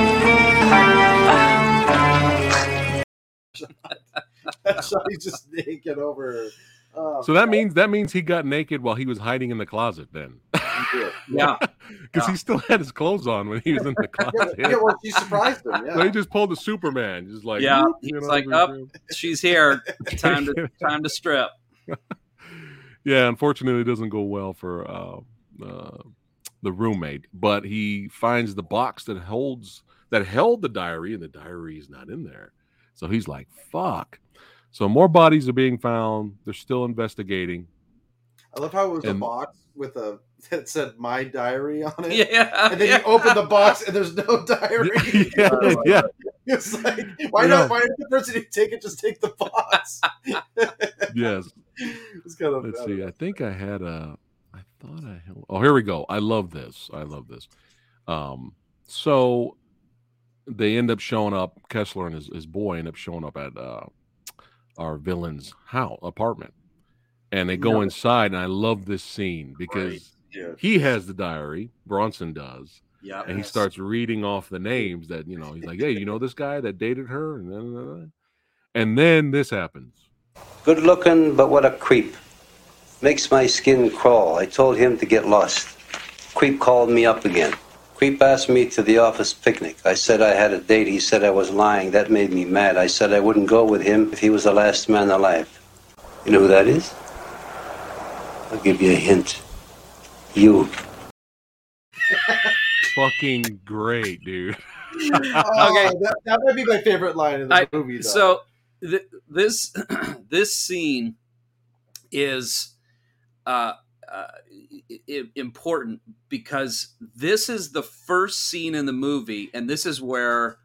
(laughs) so he's just naked over. Oh, So that means that means he got naked while he was hiding in the closet then, yeah. (laughs) yeah, because he still had his clothes on when he was in the (laughs) closet. yeah, well, she surprised him. So he just pulled the Superman, just like Yeah, whoop, he's you know, like, "Up." his room. she's here. Time to time to strip. yeah, unfortunately, it doesn't go well for uh, uh, the roommate. But he finds the box that holds that held the diary, and the diary is not in there. So he's like, "Fuck." So more bodies are being found. They're still investigating. I love how it was a box with a (laughs) that said "My Diary" on it. Yeah, And then yeah. you open the box and there's no diary. (laughs) yeah, (laughs) yeah. It's like, why Yeah. not? Why did the person who take it just take the box? Yes. it's kind of. Let's see. I think I had a. I thought I held. Oh, here we go. I love this. I love this. Um, so they end up showing up. Kessler and his, his boy end up showing up at uh, our villain's house apartment, and they go Yeah. inside. And I love this scene because Yeah. he has the diary. Bronson does, yeah. and he starts reading off the names that you know. He's like, "Hey, you know this guy that dated her?" And then, and then this happens. Good looking, but what a creep. Makes my skin crawl. I told him to get lost. Creep called me up again. Creep asked me to the office picnic. I said I had a date. He said I was lying. That made me mad. I said I wouldn't go with him if he was the last man alive. You know who that is? I'll give you a hint. You. (laughs) Fucking great, dude. (laughs) Oh, that, that might be my favorite line in the I- movie. Though. So th- this (clears throat) this scene is uh, uh, i- i- important because this is the first scene in the movie, and this is where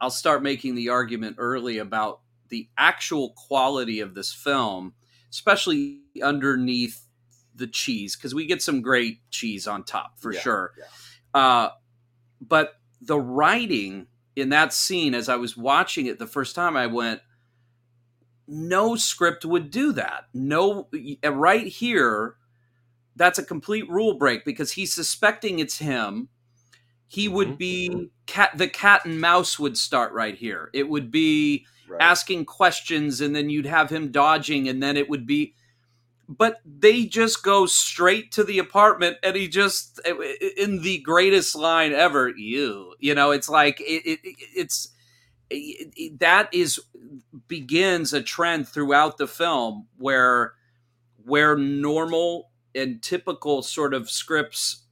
I'll start making the argument early about the actual quality of this film, especially underneath the cheese, because we get some great cheese on top for Yeah, sure. yeah. Uh, but the writing in that scene, as I was watching it the first time, I went, no script would do that. No, right here, that's a complete rule break because he's suspecting it's him. He Mm-hmm. would be mm-hmm. cat. The cat and mouse would start right here. It would be Right. asking questions, and then you'd have him dodging, and then it would be. But they just go straight to the apartment, and he just eh, eh, eh, in the greatest line ever. You, you know, it's like it, it it's it, it- that is begins a trend throughout the film where where normal and typical sort of scripts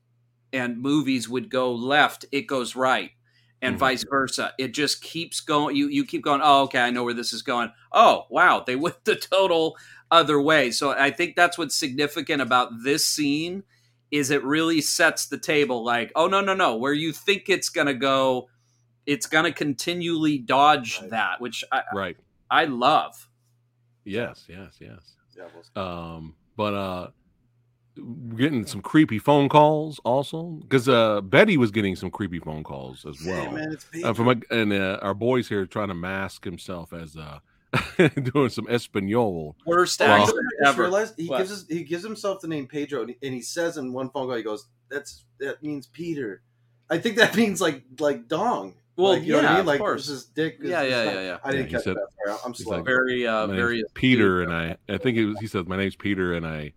and movies would go left it goes right and Mhm. vice versa it just keeps going you you keep going oh okay i know where this is going oh wow they (laughs) went the total other way so i think that's what's significant about this scene is it really sets the table like oh no no no where you think it's going to go it's going to continually dodge Right. that which I, Right. I love Yes. Yes. Yes. Yeah, well, Um, but uh, getting some creepy phone calls also because uh, Betty was getting some creepy phone calls as hey, well. man, uh, from a, and uh, our boys here trying to mask himself as uh, (laughs) doing some Espanol. worst I accent just ever realized he What? gives us, he gives himself the name Pedro, and he, and he says in one phone call, he goes, "That's that means Peter." I think that (laughs) means like like dong. Well, like, you know what I mean? Like course. this is dick. is- Yeah, is yeah, yeah, yeah. I didn't Yeah, he catch said- that. I'm he's slow. like, very uh very Peter, astute. and I I think it was he said, my name's Peter, and I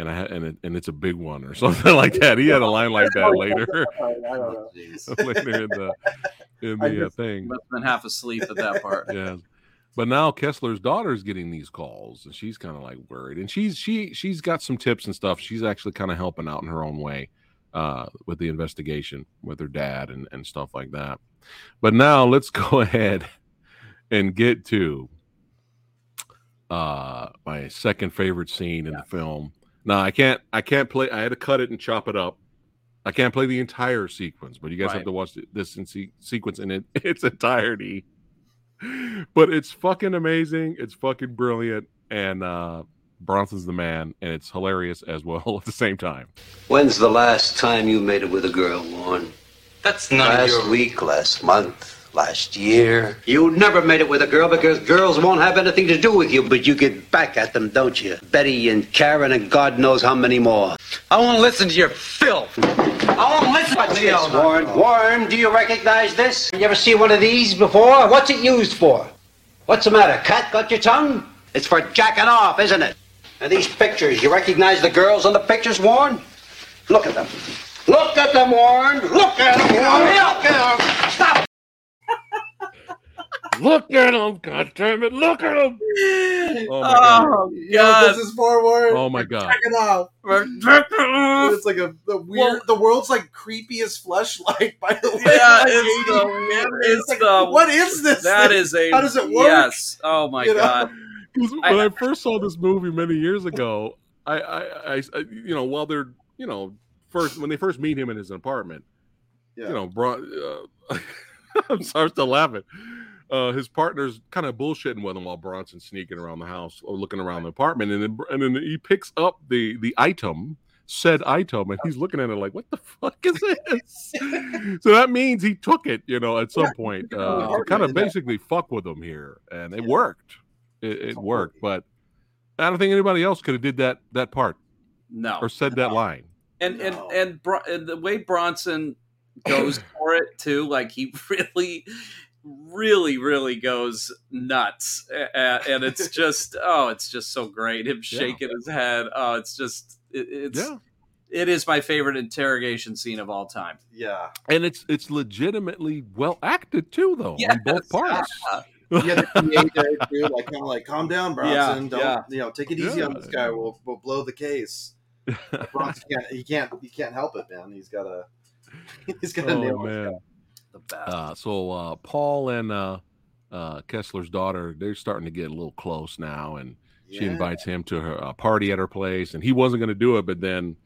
and I and it, and it's a big one or (laughs) something like that. He had a line like that (laughs) later. I don't know. (laughs) later in the in I the uh, thing. must have been half asleep at that part. Yeah. But now kessler's daughter is getting these calls and she's kind of like worried. And she's she she's got some tips and stuff. She's actually kind of helping out in her own way uh with the investigation with her dad and and stuff like that. But now let's go ahead and get to uh my second favorite scene in the film now i can't i can't play i had to cut it and chop it up i can't play the entire sequence but you guys Right. have to watch this in se- sequence in it, (laughs) its entirety but it's fucking amazing it's fucking brilliant and uh bronson's the man and it's hilarious as well (laughs) at the same time When's the last time you made it with a girl, Warren? That's not Last your... week, last month, last year. You never made it with a girl because girls won't have anything to do with you, but you get back at them, don't you? Betty and Karen and God knows how many more. I won't listen to your filth. I won't listen What's to this. Warren? Warren, do you recognize this? You ever see one of these before? What's it used for? What's the matter? Cat got your tongue? It's for jacking off, isn't it? And these pictures, you recognize the girls on the pictures, Warren? Look at them. Look at them, Warren. Look at them, Warren. Look at them. Stop. look at him god damn it look at him oh my god oh You know what god this is forward. oh my god Check it out. It's like a the weird. Well- the world's like creepiest fleshlight. (laughs) By the way, yeah Like it's the, It's it's like, the what is this? that thing? is a (laughs) How does it work? yes oh my You know? god (laughs) 'Cause I- when I, first saw this movie many years ago, I, I, I, I- you know, while they're, you know, first when they first meet him in his apartment, Yeah. you know, Bron, uh, I'm sorry, I'm still laughing. Uh, his partner's kind of bullshitting with him while Bronson's sneaking around the house or looking around the apartment, and then and then he picks up the the item, said item, and he's looking at it like, "What the fuck is (laughs) this?" so that means he took it, you know, at some Yeah, point uh, to kind of apartment, yeah. basically fuck with him here, and it Yeah. worked. It, it worked, but I don't think anybody else could have did that that part no or said that line. and No. and and, Bro- and the way Bronson goes (coughs) for it too, like he (laughs) really, really, really goes nuts, A- a- and it's (laughs) just oh, it's just so great. Him shaking his head, oh, it's just it, it's Yeah, it is my favorite interrogation scene of all time. Yeah. and it's it's legitimately well acted too, though Yes. on both parts. Yeah, (laughs) the PA there too, like kind of like, calm down, Bronson. Yeah, Don't yeah. you know? Take it easy on this guy. We'll we'll blow the case. (laughs) Bronson can't. He can't. He can't help it, man. He's got a He's got to oh nail it. man. The best. Uh, so uh, Paul and uh, uh, Kessler's daughter, they're starting to get a little close now, and she invites him to her uh, party at her place, and he wasn't going to do it, but then,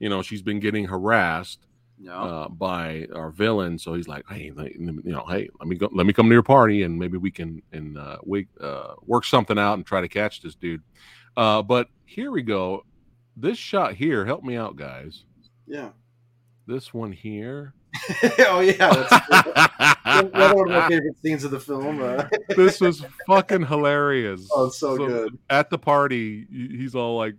you know, she's been getting harassed no, uh, by our villain, so he's like, hey, let- you know, hey, let me go, let me come to your party, and maybe we can and uh, we uh, work something out and try to catch this dude. Uh, but here we go. This shot here, help me out, guys. Yeah. This one here. (laughs) oh yeah, that's another (laughs) one of my favorite scenes of the film. Uh, (laughs) this was fucking hilarious. Oh, it's so good. At the party, he's all like,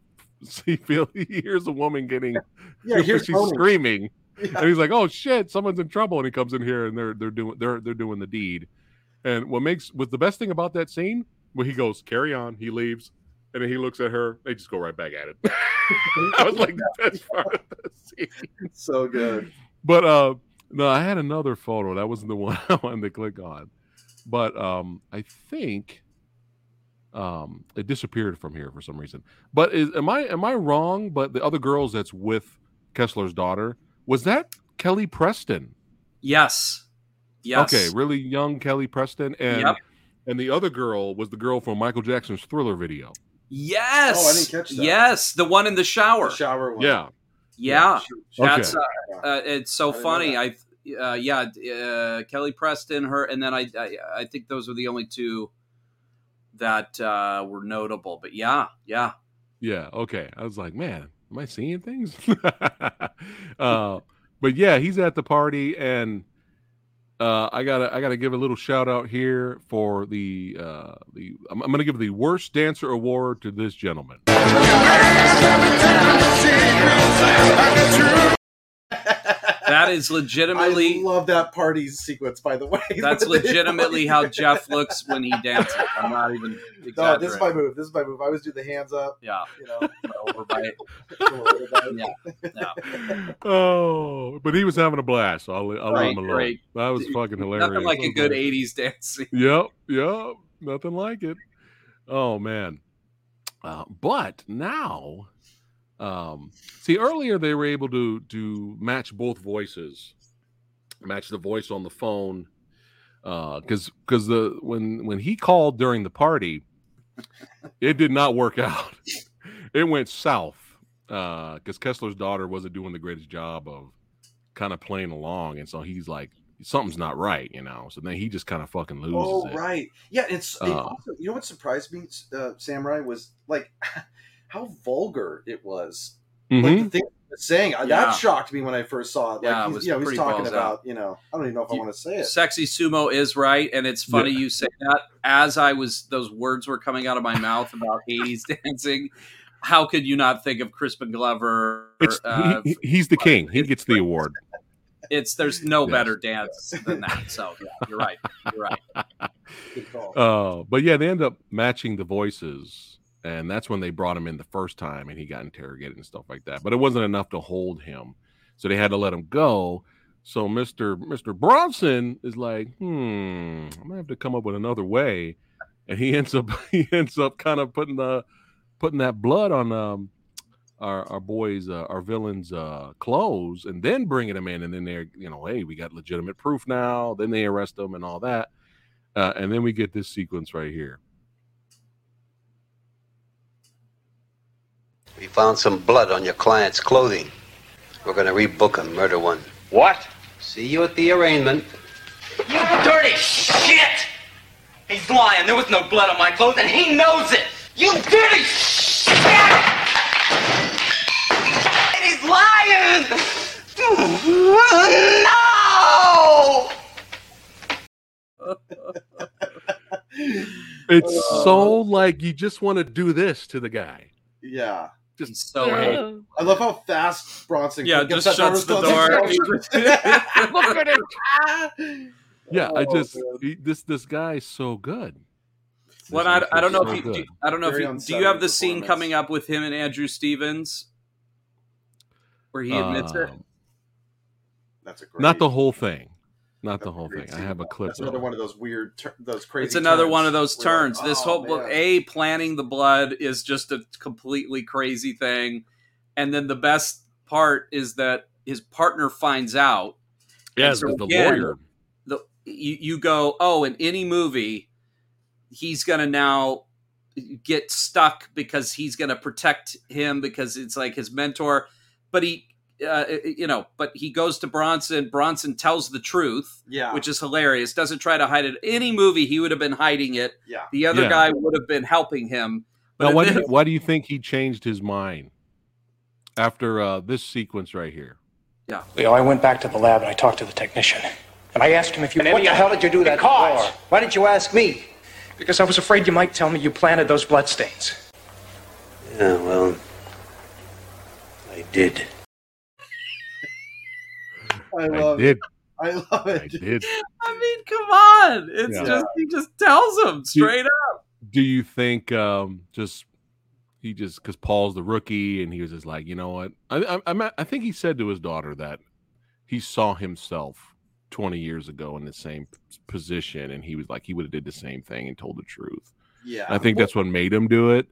he feel he hears a woman getting, Yeah, she's moaning. screaming, Yeah. and he's like, "Oh shit, someone's in trouble!" And he comes in here, and they're they're doing they're they're doing the deed. And what makes what the best thing about that scene, when he goes, "Carry on," he leaves, and then he looks at her. They just go right back at it. I was like, the best part of the scene. so good. But uh no, I had another photo. That wasn't the (laughs) one I wanted to click on. But um I think um it disappeared from here for some reason. But is am I am I wrong? But the other girls that's with Kessler's daughter, was that Kelly Preston? Yes. Yes. Okay, really young Kelly Preston. And Yep. and the other girl was the girl from Michael Jackson's thriller video. Yes. Oh, I didn't catch that. Yes, the one in the shower. The shower one. Yeah. Yeah, she- she- that's Okay. uh, uh, it's so I funny. I uh, yeah, uh, Kelly Preston, her, and then I, I I think those were the only two that uh, were notable. But yeah, yeah, Yeah. Okay. I was like, man, am I seeing things? (laughs) uh, but yeah, he's at the party, and uh, I gotta I gotta give a little shout out here for the uh, the I'm, I'm gonna give the worst dancer award to this gentleman. (laughs) that is legitimately. I love that party sequence. By the way, (laughs) that's legitimately how Jeff looks when he dances. I'm not even No, this is my move. This is my move. I always do the hands up. Yeah, You know, (laughs) overbite. yeah. Yeah. (laughs) Oh, but he was having a blast. I'll, I'll leave Right, him alone. great. That was fucking hilarious. Nothing like I a was good like, '80s dancing. Yep, yep, nothing like it. Oh man. Uh, but now, um, see, earlier they were able to to match both voices, match the voice on the phone, because because the when when he called during the party, it did not work out. (laughs) it went south because Kessler's daughter wasn't doing the greatest job of kind of playing along, and so he's like, something's not right, you know. So then he just kind of fucking loses Oh it. right, yeah. It's it Uh, also, you know what surprised me, uh, Samurai, was like (laughs) how vulgar it was. Like Mhm. the thing saying uh, Yeah. that shocked me when I first saw it. Like Yeah, it he's, was you know, he's talking about out. you know I don't even know if I want to say it. Sexy sumo is right, and it's funny you say that. As I was, those words were coming out of my mouth about (laughs) '80s dancing. How could you not think of Crispin Glover? It's, uh, he, he- he's the king. He gets the award. it's there's no Yes. better dance than that. So yeah, you're right. You're right. Good call. (laughs) Uh, but yeah, they end up matching the voices, and that's when they brought him in the first time, and he got interrogated and stuff like that. But it wasn't enough to hold him, so they had to let him go. So Mister Mister Bronson is like, hmm, I'm gonna have to come up with another way, and he (laughs) ends up he ends up kind of putting the putting that blood on um our our boys uh, our villains uh clothes and then bringing them in and then they're you know hey we got legitimate proof now then they arrest them and all that uh, and then we get this sequence right here We found some blood on your client's clothing. We're going to rebook him, murder one. What? See you at the arraignment. You dirty shit! He's lying. There was no blood on my clothes, and he knows it. You dirty shit! And he's lying. No! (laughs) it's so uh, like you just want to do this to the guy yeah, He's so Yeah. hate. I love how fast Bronson. Yeah, gets just that shuts the door's closed. Look at it. yeah i Oh, just man. he, this this guy's so good Well, I, I don't know so if you do. I don't know Very if you do you have the scene coming up with him and Andrew Stevens where he admits it. Um, That's a great. not the whole thing not the whole great thing i have a clip That's another one of those weird, tur- those crazy. It's another turns one of those turns. like, this oh, whole man. a planning the blood is just a completely crazy thing, and then the best part is that his partner finds out. yeah And so the, the again, lawyer the you, you go oh in any movie he's gonna now get stuck because he's gonna protect him because it's like his mentor but he uh, you know but he goes to bronson bronson tells the truth Yeah, which is hilarious doesn't try to hide it any movie he would have been hiding it yeah. the other Yeah. guy would have been helping him but now in why do, you, why do you think he changed his mind after uh, this sequence right here Yeah. Leo, I went back to the lab and I talked to the technician. And I asked him if you. What the hell did you do that Because- for? Why didn't you ask me? Because I was afraid you might tell me you planted those bloodstains. Yeah, well, I did. I I love did. it. I love it. I did. I mean, come on. It's Yeah. just he just tells him straight up. Do you think um just he just because Paul's the rookie and he was just like, you know what? I I I'm at- I think he said to his daughter that he saw himself 20 years ago in the same position and he was like he would have did the same thing and told the truth. Yeah. I think that's what made him do it.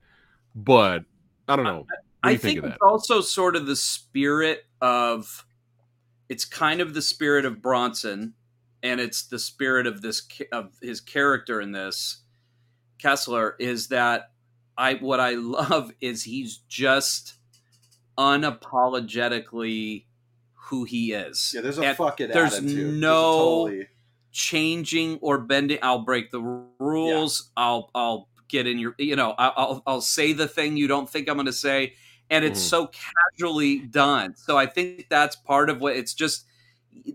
But I don't know. What do I you think, think, of it's also sort of the spirit of it's kind of the spirit of Bronson and it's the spirit of this of his character in this Kessler is that I what I (laughs) love is he's just unapologetically who he is. Yeah, there's a And fuck it There's attitude. There's no totally- changing or bending. I'll break the rules. I'll I'll get in your you know I'll I'll say the thing you don't think I'm going to say, and it's Mhm. so casually done. So I think that's part of what it's just.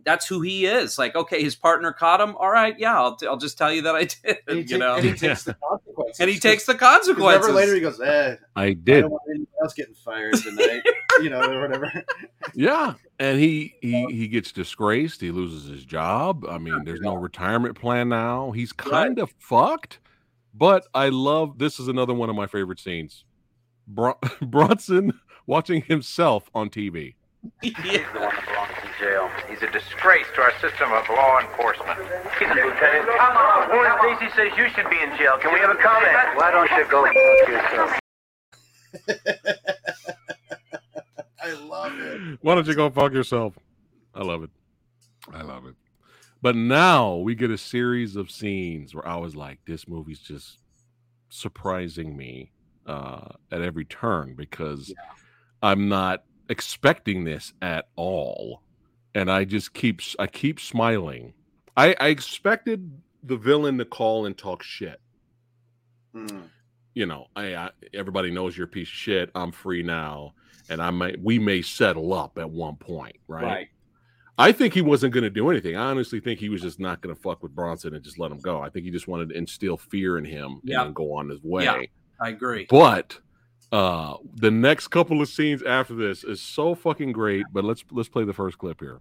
That's who he is. Like, okay, his partner caught him. All right, yeah, I'll, t- I'll just tell you that I (laughs) did. and you take- know, and he takes the consequences. and he takes the 'Cause consequences. Never later he goes, eh, I did. I did. don't want anyone else getting fired tonight, (laughs) you know, or whatever. Yeah, and he he he gets disgraced. He loses his job. I mean, there's no retirement plan now. He's kind of fucked. But I love this is another one of my favorite scenes. Bron- (laughs) Bronson watching himself on TV. He's the one that belongs in jail. He's a disgrace to our system of law enforcement. He's a lieutenant. Come on, Warren Stacy says you should be in jail. Can we have a comment? Why don't you go fuck yourself? (laughs) I love it. Why don't you go fuck yourself? I love it. I love it. But now we get a series of scenes where I was like, this movie's just surprising me uh, at every turn because I'm not expecting this at all. And I just keep I keep smiling. I, I expected the villain to call and talk shit. Hmm. You know, I, I everybody knows you're a piece of shit. I'm free now, and I may we may settle up at one point, right? Right. I think he wasn't going to do anything. I honestly think he was just not going to fuck with Bronson and just let him go. I think he just wanted to instill fear in him Yeah. and go on his way. Yeah. I agree. But uh the next couple of scenes after this is so fucking great. But let's let's play the first clip here.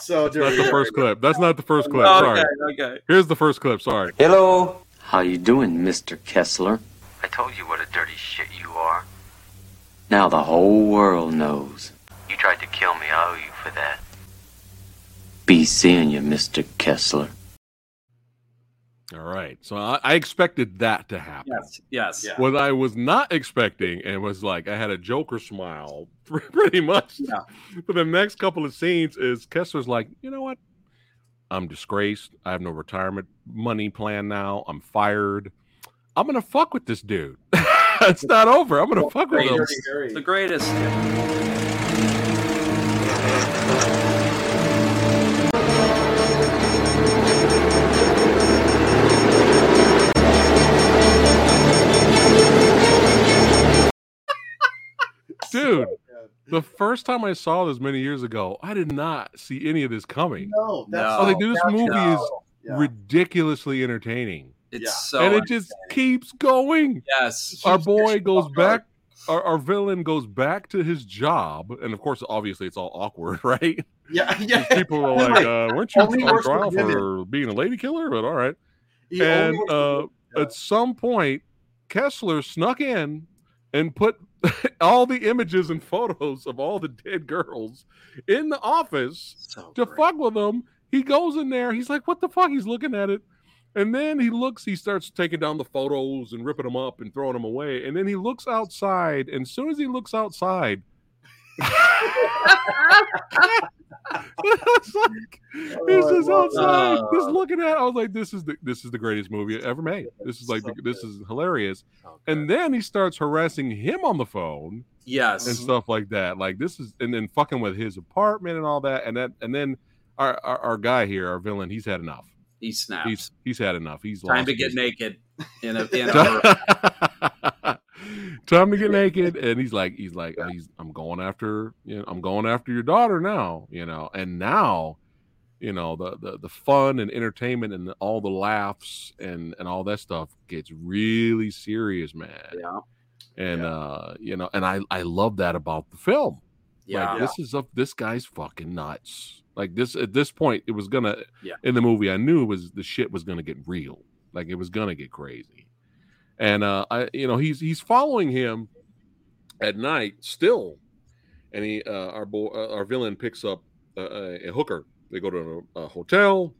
So That's not the first clip. That's not the first clip. Okay, Sorry. okay. Here's the first clip. Sorry. Hello. How you doing, Mr. Kessler? I told you what a dirty shit you are. Now the whole world knows. You tried to kill me. I owe you for that. Be seeing you, Mr. Kessler. All right. So I, I expected that to happen. Yes. Yes. Yeah. What I was not expecting, and was like, I had a Joker smile (laughs) pretty much Yeah. for the next couple of scenes. Is Kessler's like, you know what? I'm disgraced. I have no retirement money plan now. I'm fired. I'm gonna fuck with this dude. (laughs) it's not over. I'm gonna fuck with him. The greatest. Dude, the first time I saw this many years ago, I did not see any of this coming. No, that's No. Like, dude, this that's- movie is Yeah. ridiculously entertaining. It's Yeah. so. and it just keeps going. yes. Our boy goes back. Our, our villain goes back to his job, and of course, obviously, it's all awkward, (laughs) right? Yeah, (laughs) yeah. People are like, uh, "Weren't you Only on works for trial for being a lady killer?" But all right. He only and uh, yeah. at some point, Kessler snuck in and put (laughs) all the images and photos of all the dead girls in the office So to great. fuck with him. He goes in there. He's like, "What the fuck?" He's looking at it, and then he looks. He starts taking down the photos and ripping them up and throwing them away. And then he looks outside. And as soon as he looks outside, (laughs) (laughs) it's (laughs) oh, like he's Oh, just outside, that. just looking at. It. I was like, "This is the this is the greatest movie ever made. This is like So the, this is hilarious." Oh, And then he starts harassing him on the phone Yes. and stuff like that. Like this is, and then fucking with his apartment and all that. And that, and then our our, our guy here, our villain, he's had enough. He snaps. He's he's had enough. He's Time to get his- naked in a in a (laughs) (laughs) time to get naked and he's like he's like he's i'm going after you know i'm going after your daughter now you know and now you know the the, the fun and entertainment and all the laughs and and all that stuff gets really serious man. Yeah. And uh you know and i i love that about the film. Yeah. like this is a this guy's fucking nuts. Like this at this point it was gonna Yeah. in the movie i knew it was the shit was gonna get real. Like it was gonna get crazy and uh i you know he's he's following him at night still. And he uh our boy uh, our villain picks up a, a hooker. They go to a, a hotel.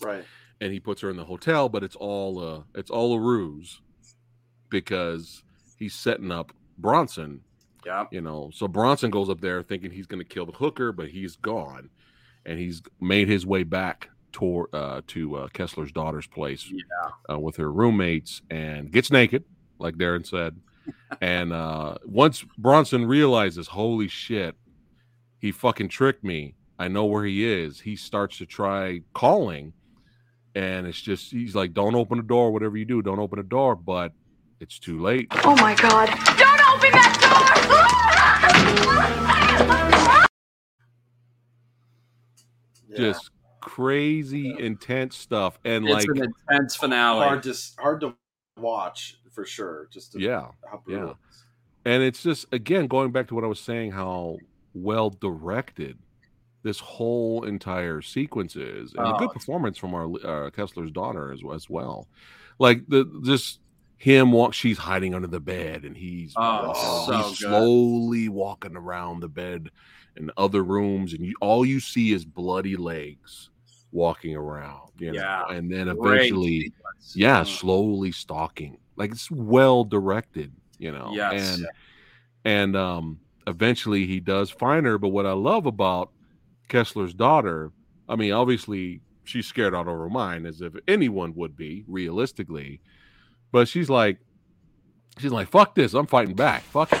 Right. and he puts her in the hotel but it's all uh it's all a ruse because he's setting up bronson. Yeah. you know so bronson goes up there thinking he's going to kill the hooker but he's gone. And he's made his way back toward uh, to uh, kessler's daughter's place Yeah. uh, with her roommates and gets naked like darren said and uh, once bronson realizes holy shit he fucking tricked me i know where he is he starts to try calling and it's just he's like don't open the door whatever you do don't open the door but it's too late Oh my god. Don't open that door! just crazy intense stuff and It's like an intense finale. hard to hard to watch for sure. Just to, yeah how yeah and it's just again going back to what i was saying how well directed this whole entire sequence is and a Oh, good performance from our uh, kessler's daughter as, as well like the just him walk she's hiding under the bed and he's Oh, walking- so he's slowly walking around the bed in other rooms and you, all you see is bloody legs walking around you know Yeah. and then eventually sequence. yeah Mm. slowly stalking like it's well directed you know Yes. and and um eventually he does find her but what i love about kessler's daughter i mean obviously she's scared out of her mind as if anyone would be realistically but she's like she's like fuck this i'm fighting back fuck it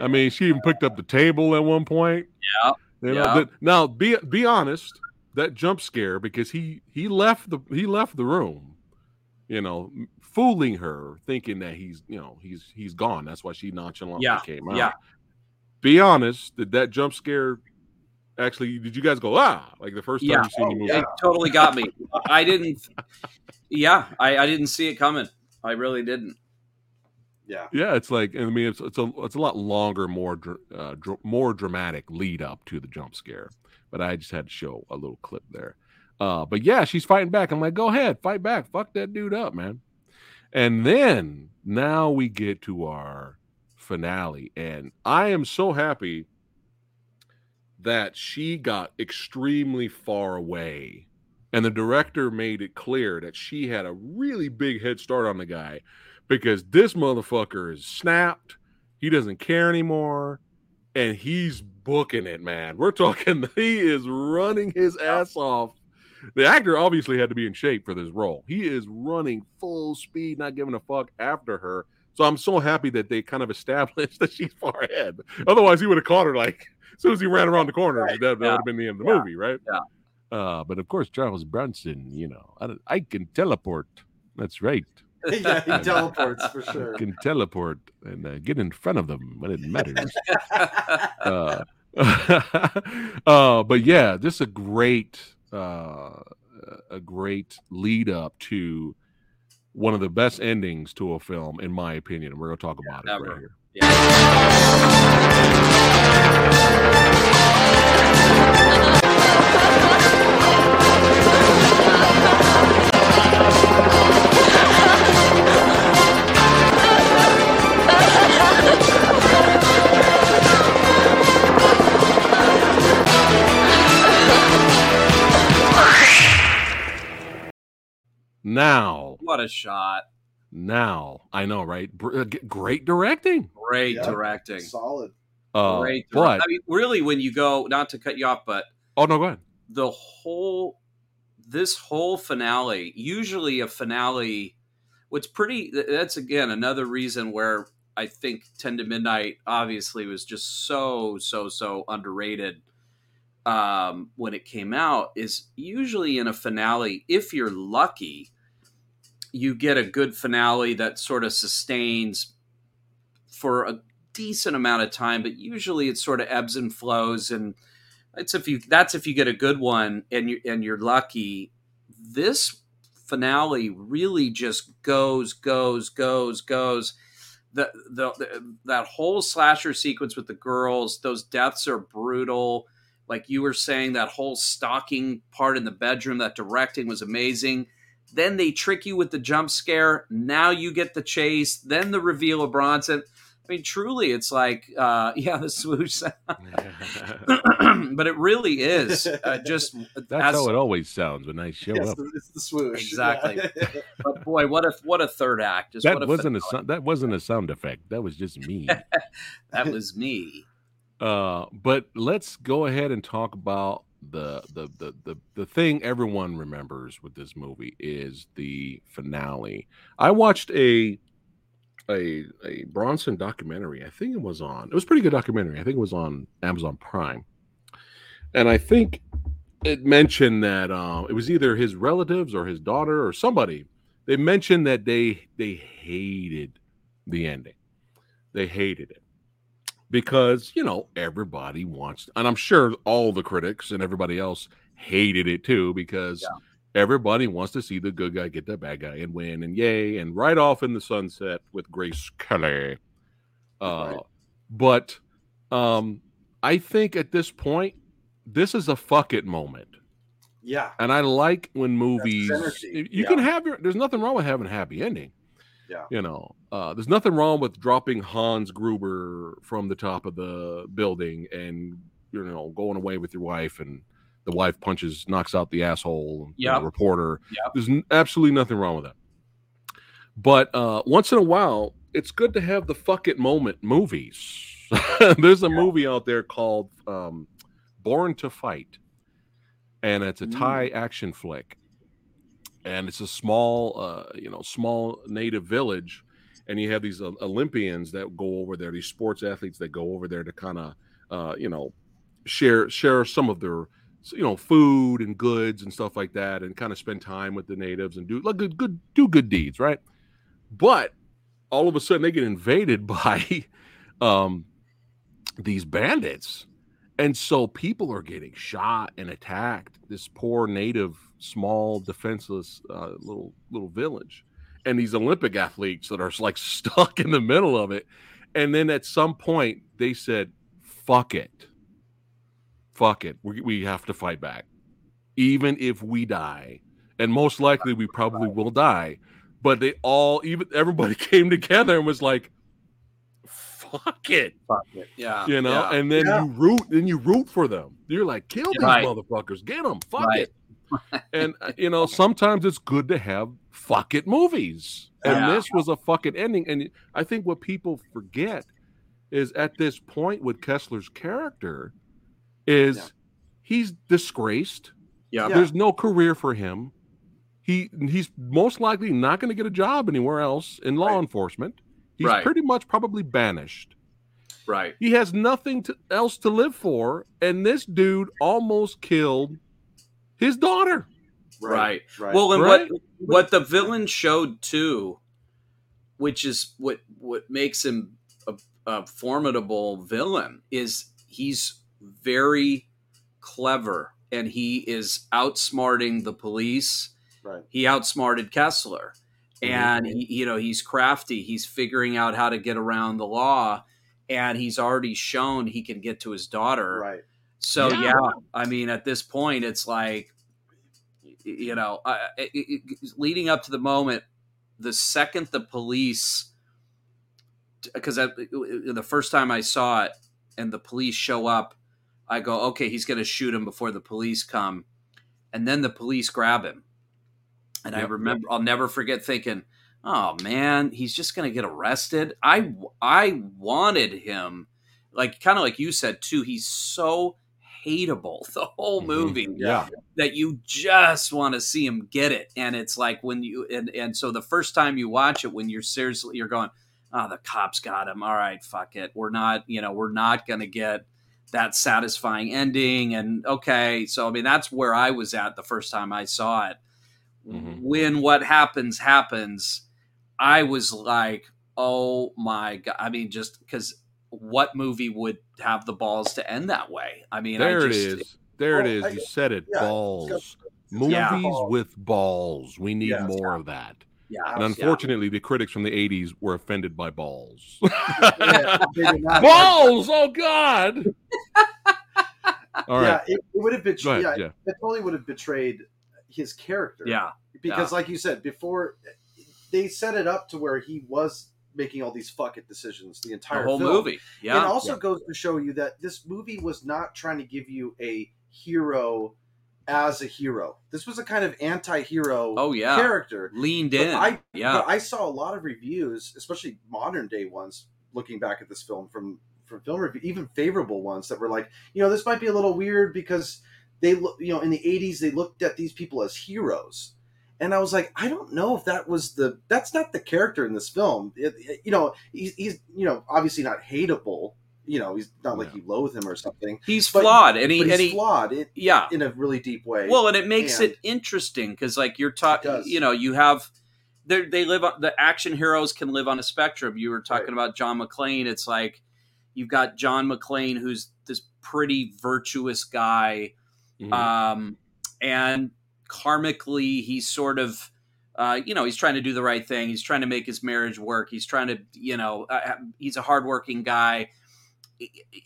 i mean she even picked up the table at one point Yeah. you know, Yeah. that- now be be honest. That jump scare because he he left the he left the room, you know, fooling her, thinking that he's you know he's he's gone. That's why she nonchalantly Yeah, came out. yeah. Be honest. Did that jump scare actually? Did you guys go ah like the first time Yeah. you seen the movie? It totally got me. I didn't. Yeah, I, I didn't see it coming. I really didn't. Yeah. Yeah, it's like I mean it's it's a it's a lot longer, more uh, dr- more dramatic lead up to the jump scare. But I just had to show a little clip there. Uh, but yeah, she's fighting back. I'm like, go ahead, fight back, fuck that dude up, man. And then now we get to our finale, and I am so happy that she got extremely far away. And the director made it clear that she had a really big head start on the guy because this motherfucker is snapped. He doesn't care anymore. And he's booking it, man. We're talking, (laughs) he is running his ass off. The actor obviously had to be in shape for this role. He is running full speed, not giving a fuck after her. So I'm so happy that they kind of (laughs) established that she's far ahead. Otherwise, he would have caught her like (laughs) as soon as he ran around the corner. That, that would have been the end of the Yeah. movie, right? Yeah. Uh, but of course, Charles Bronson, you know, I, I can teleport. That's right. (laughs) yeah, he teleports for sure. Can teleport and uh, get in front of them when it matters. (laughs) uh, (laughs) uh, but yeah, this is a great, uh, a great lead up to one of the best endings to a film, in my opinion. And we're going to talk about it right here. Now, What a shot! now, I know, right? Br- uh, great directing. Great Yeah. directing. Solid. Uh, Great. but I mean, really, when you go, not to cut you off, but oh no, go ahead. the whole this whole finale usually a finale what's pretty that's again another reason where i think 10 to midnight obviously was just so so so underrated um, when it came out is usually in a finale, if you're lucky, you get a good finale that sort of sustains for a decent amount of time, but usually it sort of ebbs and flows and that's if you that's if you get a good one and you and you're lucky. This finale really just goes, goes, goes, goes. The, the, the that whole slasher sequence with the girls, those deaths are brutal. Like you were saying, that whole stalking part in the bedroom, that directing was amazing. Then they trick you with the jump scare. Now you get the chase. Then the reveal of Bronson. I mean, truly, it's like, uh, (laughs) yeah, the swoosh sound. (laughs) (laughs) but it really is uh, just. That's as- how it always sounds when I show Yes, up. it's the swoosh. Exactly. Yeah. but boy, what a what a third act! Just That what a wasn't a finale. sound, that wasn't a sound effect. That was just me. that was me. Uh, but let's go ahead and talk about the, the the the the thing everyone remembers with this movie is the finale. I watched a a a Bronson documentary. I think it was on. It was pretty good documentary. I think it was on Amazon Prime, and I think it mentioned that uh, it was either his relatives or his daughter or somebody. They mentioned that they they hated the ending. They hated it because you know everybody wants and i'm sure all the critics and everybody else hated it too because everybody wants to see the good guy get the bad guy and win and yay and right off in the sunset with grace kelly. Uh, but um i think at this point this is a fuck it moment. Yeah. and i like when movies you yeah. can have your there's nothing wrong with having a happy ending Yeah. you know uh, there's nothing wrong with dropping hans gruber from the top of the building and you know going away with your wife and the wife punches knocks out the asshole you know, reporter. Yep. there's n- absolutely nothing wrong with that. But uh, once in a while it's good to have the fuck it moment movies. (laughs) There's a movie out there called um, born to fight and it's a thai action flick and it's a small uh, you know small native village and you have these olympians that go over there these sports athletes that go over there to kind of uh, you know share share some of their you know food and goods and stuff like that and kind of spend time with the natives and do like good good do good deeds right? But all of a sudden they get invaded (laughs) by um these bandits and so people are getting shot and attacked this poor native small defenseless uh, little little village. And these olympic athletes that are like (laughs) stuck in the middle of it. And then at some point they said fuck it. Fuck it. We, we have to fight back. Even if we die. And most likely we probably will die. But they all even everybody (laughs) came together and was like fuck it Fuck it. Yeah. you know yeah. and then Yeah. you root then you root for them you're like kill these Right. motherfuckers get them fuck Right. it and uh, you know sometimes it's good to have fuck it movies and Yeah. this was a fucking ending and i think what people forget is at this point with kessler's character is Yeah. he's disgraced Yeah. there's no career for him he he's most likely not going to get a job anywhere else in law Right. enforcement he's Right. pretty much probably banished Right. he has nothing to, else to live for, and this dude almost killed his daughter. Right. Right. Well, and Right? what what the villain showed too, which is what what makes him a, a formidable villain, is he's very clever and he is outsmarting the police. Right. He outsmarted Kessler, and he, you know he's crafty. He's figuring out how to get around the law, and he's already shown he can get to his daughter. Right. So Yeah. yeah. I mean, at this point, it's like, you know, uh, it, it, it- leading up to the moment, the second the police, because the first time I saw it, and the police show up, I go, okay, he's going to shoot him before the police come, and then the police grab him, and I remember, I'll never forget thinking. Oh man, he's just going to get arrested. I I wanted him like kind of like you said too he's so hateable (laughs) the whole Mhm. movie Yeah. that you just want to see him get it and it's like when you and and so the first time you watch it when you're seriously you're going oh the cops got him all right fuck it we're not you know we're not going to get that satisfying ending. And okay, so I mean, that's where I was at the first time I saw it. Mhm. When what happens happens, I was like, oh my god! I mean, just because what movie would have the balls to end that way? I mean, there I just, is. There it Well. I- You said it. yeah, it's balls. got- Movies Yeah. with balls. We need Yes. more of that. Yeah, And unfortunately, the critics from the '80s were offended by balls. (laughs) Yeah, they did not- (laughs) balls! Oh God! (laughs) All yeah, it, it would have betrayed. ahead. Yeah, Yeah. it totally would have betrayed his character. yeah, because, Yeah. like you said before, they set it up to where he was making all these fuck it decisions the the entire whole film. movie. Yeah, it also Yeah. goes to show you that this movie was not trying to give you a hero as a hero. This was a kind of anti-hero Oh, yeah. character. leaned But in. I, yeah, but I saw a lot of reviews, especially modern day ones, looking back at this film from from film review, even favorable ones that were like, you know, this might be a little weird because they look, you know, in the '80s they looked at these people as heroes, and I was like, I don't know if that was the that's not the character in this film. It, it- you know, he's, he's you know obviously not hateable. You know, he's not like you loathe him or something. he's but- flawed, and he, but and he's he, flawed in, yeah, in a really deep way. Well, and it makes And- it interesting because, like, you're talking. You know, you have they they live on the action heroes can live on a spectrum. You were talking Right. about John McClane. It's like you've got John McClane, who's this pretty virtuous guy, Mhm. um, and karmically, he's sort of. Uh, you know, he's trying to do the right thing. He's trying to make his marriage work. He's trying to, you know, uh, he's a hardworking guy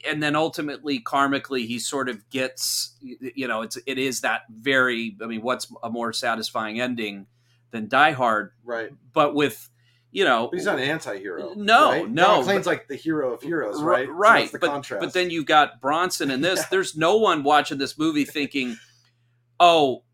and then ultimately karmically he sort of gets you know it's it is that very i mean what's a more satisfying ending than die hard right, but with you know but he's not an anti-hero. No, right? no, John McClane's but- like the hero of heroes, R- right? So right that's the but contrast. but then you've got bronson in this Yeah. (laughs) there's no one watching this movie thinking oh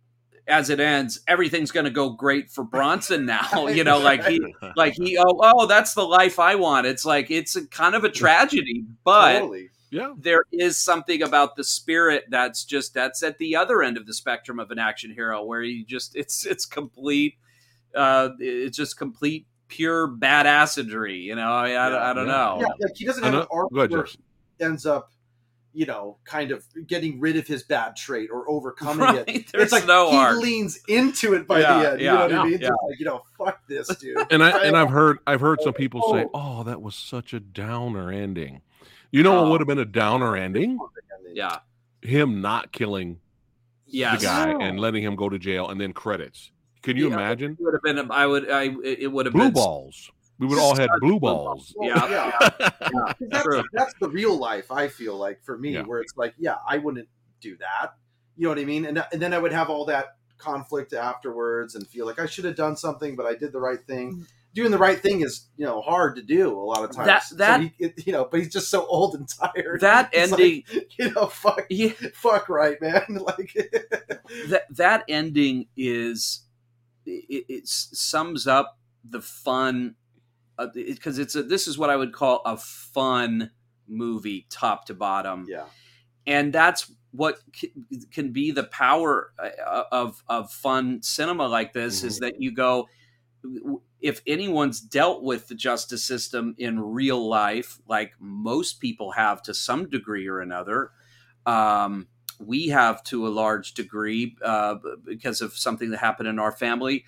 as it ends everything's going to go great for bronson now (laughs) you know like he like he oh oh that's the life i want it's like it's a kind of a tragedy but totally. yeah. there is something about the spirit that's just that's at the other end of the spectrum of an action hero where you just it's it's complete uh it's just complete pure badassery you know i, I, I don't yeah. know Yeah, like he doesn't I have know- an arc ahead, where he ends up, you know, kind of getting rid of his bad trait or overcoming (laughs) right it. there's it's like no he art leans into it by Yeah, the end. yeah, you know what yeah, I mean? yeah. Like, you know, fuck this, (laughs) dude. And I and I've heard I've heard some oh, people oh. say, Oh. "Oh, that was such a downer ending." You know what Oh. would have been a downer ending? yeah Him not killing yes the guy Yeah. and letting him go to jail, and then credits. Can you Yeah. imagine? it would have been i would i it would have been Blue been balls. We would all had blue balls. Well, Yeah. yeah. yeah, (laughs) that's, that's the real life. I feel like for me, Yeah. where it's like, yeah, I wouldn't do that. You know what I mean? And and then I would have all that conflict afterwards and feel like I should have done something, but I did the right thing. Mm. Doing the right thing is, you know, hard to do a lot of times. That- So that- he, it, you know, but he's just so old and tired. that (laughs) It's like, ending you know, fuck, yeah fuck right, man. (laughs) Like, that that ending is it, it sums up the fun because it's a, this is what I would call a fun movie top to bottom. Yeah, and that's what c- can be the power uh, of of fun cinema like this is that you go if anyone's dealt with the justice system in real life like most people have to some degree or another um, we have to a large degree uh, because of something that happened in our family.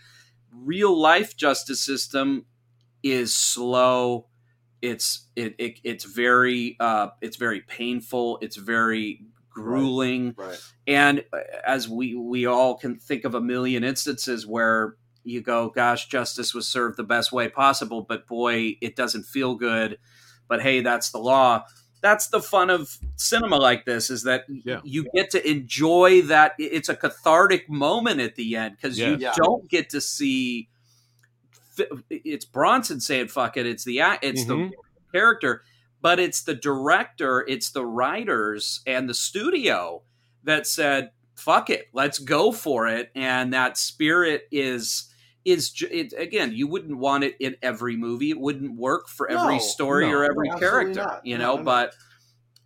Real life justice system is slow. It's it, it it's very uh, it's very painful. It's very grueling. Right. and uh, as we we all can think of a million instances where you go gosh justice was served the best way possible but boy it doesn't feel good. But hey that's the law that's the fun of cinema like this is that Yeah. you get to enjoy that it's a cathartic moment at the end because you Yeah. don't get to see it's bronson saying fuck it it's the act it's Mhm. the character but it's the director it's the writers and the studio that said fuck it let's go for it and that spirit is is it, again you wouldn't want it in every movie it wouldn't work for every No, story no, or every character not. you know no. but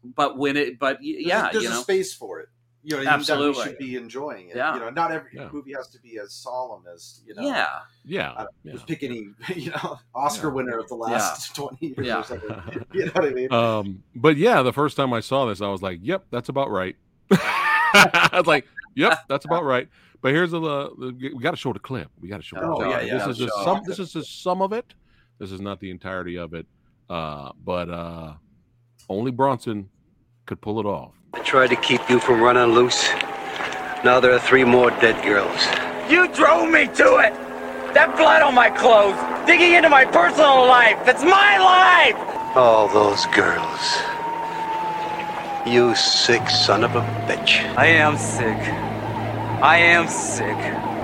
but when it but y- There's, yeah there's you a space for it. you know, that we Absolutely. should be enjoying it. Yeah. You know, not every Yeah. movie has to be as solemn as you know. Yeah. Yeah, I yeah. Just pick any, (laughs) you know, Oscar Yeah. winner of the last (laughs) twenty years Yeah. or something. You know what I mean? Um, but yeah, the first time I saw this, I was like, "Yep, that's about right." (laughs) I was like, "Yep, that's about right." But here's a uh, we got to show the clip. We got to show. Oh, yeah, yeah, This is just show some. This is just some of it. This is not the entirety of it. Uh, but uh, only Bronson could pull it off. I tried to keep you from running loose. Now there are three more dead girls. You drove me to it! That blood on my clothes, digging into my personal life, that's my life! All those girls. You sick son of a bitch. I am sick. I am sick.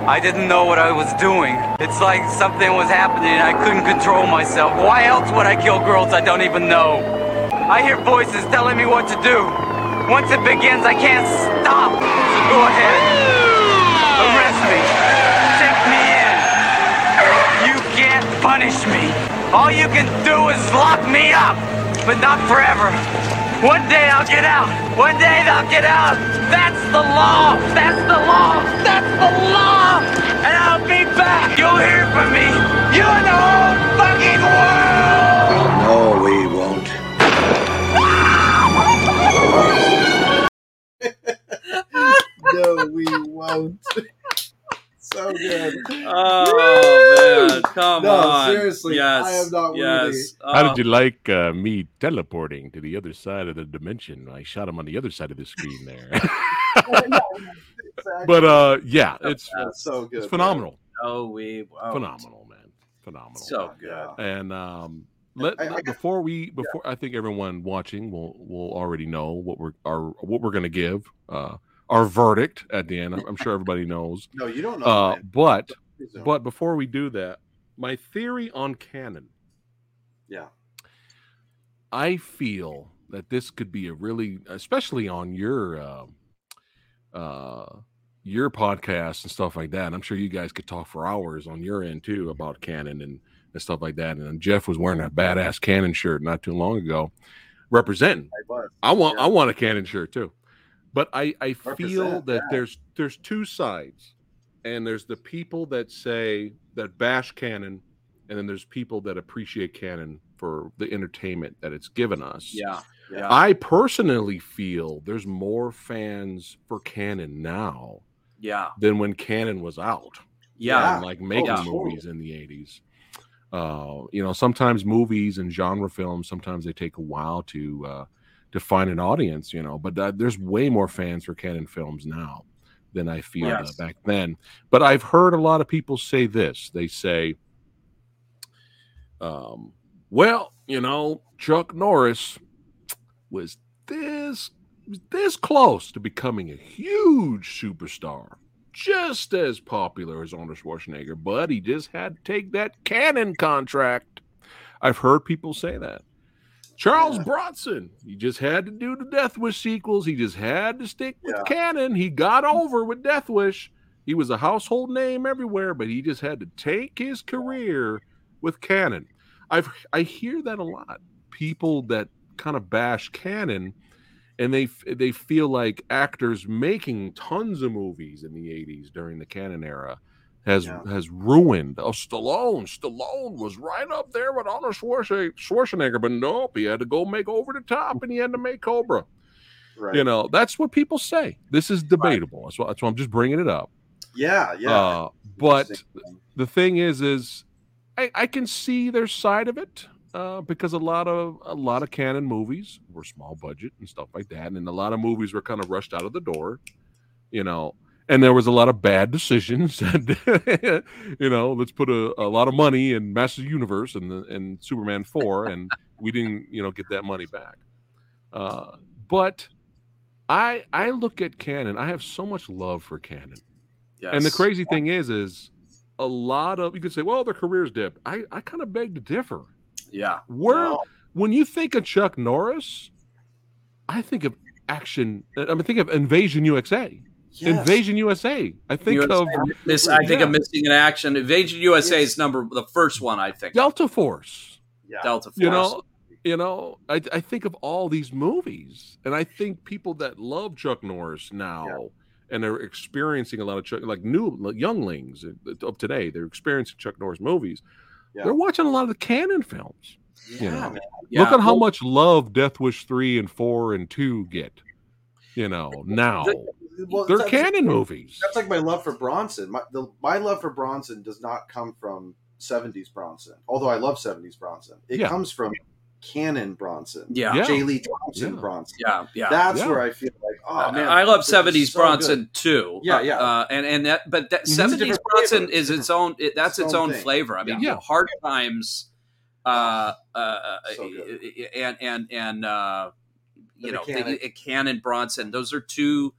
I didn't know what I was doing. It's like something was happening and I couldn't control myself. Why else would I kill girls I don't even know? I hear voices telling me what to do. Once it begins, I can't stop. So go ahead. Arrest me. Take me in. You can't punish me. All you can do is lock me up, but not forever. One day I'll get out. One day they'll get out. That's the law. That's the law. That's the law. And I'll be back. You'll hear from me. You and the whole fucking world. No, we won't. (laughs) no, we won't. (laughs) so good. Oh man, come No, on. seriously, yes, I am not yes. How Oh, did you like uh, me teleporting to the other side of the dimension? I shot him on the other side of the screen there. (laughs) but uh, yeah, it's That's so good. it's phenomenal, Oh, we won't. phenomenal, man, phenomenal. So good. And um, let, I- I got- before we before I think everyone watching will will already know what we're our what we're gonna give uh, our verdict at the end. I'm, sure everybody knows. No, you don't know. Uh, but but before we do that, my theory on Cannon. yeah, I feel that this could be a really, especially on your uh, uh, your podcast and stuff like that. I'm sure you guys could talk for hours on your end too about Cannon and, and stuff like that. And Jeff was wearing a badass Cannon shirt not too long ago, representing. I was. I want Yeah. I want a Cannon shirt too. But I I feel that there's there's two sides. And there's the people that say that bash Cannon and then there's people that appreciate Cannon for the entertainment that it's given us. Yeah. Yeah. I personally feel there's more fans for Cannon now yeah. than when Cannon was out Yeah. and like making yeah. movies in the 80s. Uh, you know, sometimes movies and genre films sometimes they take a while to uh, to find an audience. You know, but uh, there's way more fans for Cannon films now than I feel Yes. back then. But I've heard a lot of people say this. They say, um, "Well, you know, Chuck Norris was this was this close to becoming a huge superstar." just as popular as Arnold Schwarzenegger, but he just had to take that Cannon contract. I've heard people say that. Charles Bronson, he just had to do the Death Wish sequels. He just had to stick with Yeah. Cannon. He got over with Death Wish. He was a household name everywhere, but he just had to take his career with Cannon. I've I hear that a lot. People that kind of bash Cannon and they they feel like actors making tons of movies in the 80s during the Cannon era has Yeah. has ruined. Oh Stallone Stallone was right up there with Arnold Schwarzenegger, Schwarzenegger but nope he had to go make over the top and he had to make Cobra. Right. you know that's what people say. This is debatable. That's why, that's why I'm just bringing it up. Yeah, yeah. uh, but the thing is is I, I can see their side of it uh, because a lot of a lot of Cannon movies were small budget and stuff like that and a lot of movies were kind of rushed out of the door you know and there was a lot of bad decisions (laughs) and you know let's put a, a lot of money in master universe and the and superman 4 and we didn't you know get that money back uh, but i i look at Cannon i have so much love for Cannon Yes. and the crazy thing is, is a lot of you could say, well, their careers dipped. I, I kind of beg to differ. Yeah. Where when you think of Chuck Norris, I think of action. I mean, think of Invasion USA. Yes. Invasion USA. I think USA of This, I think Yeah. of Missing in Action. Invasion USA is number the first one. I think Delta Force. Yeah. Delta Force. You know, You know, I, I think of all these movies, and I think people that love Chuck Norris now and they're experiencing a lot of Chuck, like new like younglings of today, they're experiencing Chuck Norris movies. Yeah. They're watching a lot of the Cannon films. you know, man. look Yeah, at how much love Death Wish three and four and two get. You know, now Well, they're that's- Cannon movies. That's like my love for Bronson. My the, my love for Bronson does not come from '70s Bronson, although I love '70s Bronson. It Yeah. comes from Cannon Bronson. Yeah. Yeah. J. Lee Thompson Yeah. Bronson. Yeah, yeah. That's Yeah. where I feel like, oh man, I love seventies so Bronson good. too. Yeah, Uh, yeah. Uh, and and that, but that Mhm. It's a seventies Bronson flavor. is its own. It, that's Its its own own flavor. I mean, Yeah. Hard Times, uh, uh, So and and and uh, The you know, Mechanic. the, Cannon Bronson. Those are two.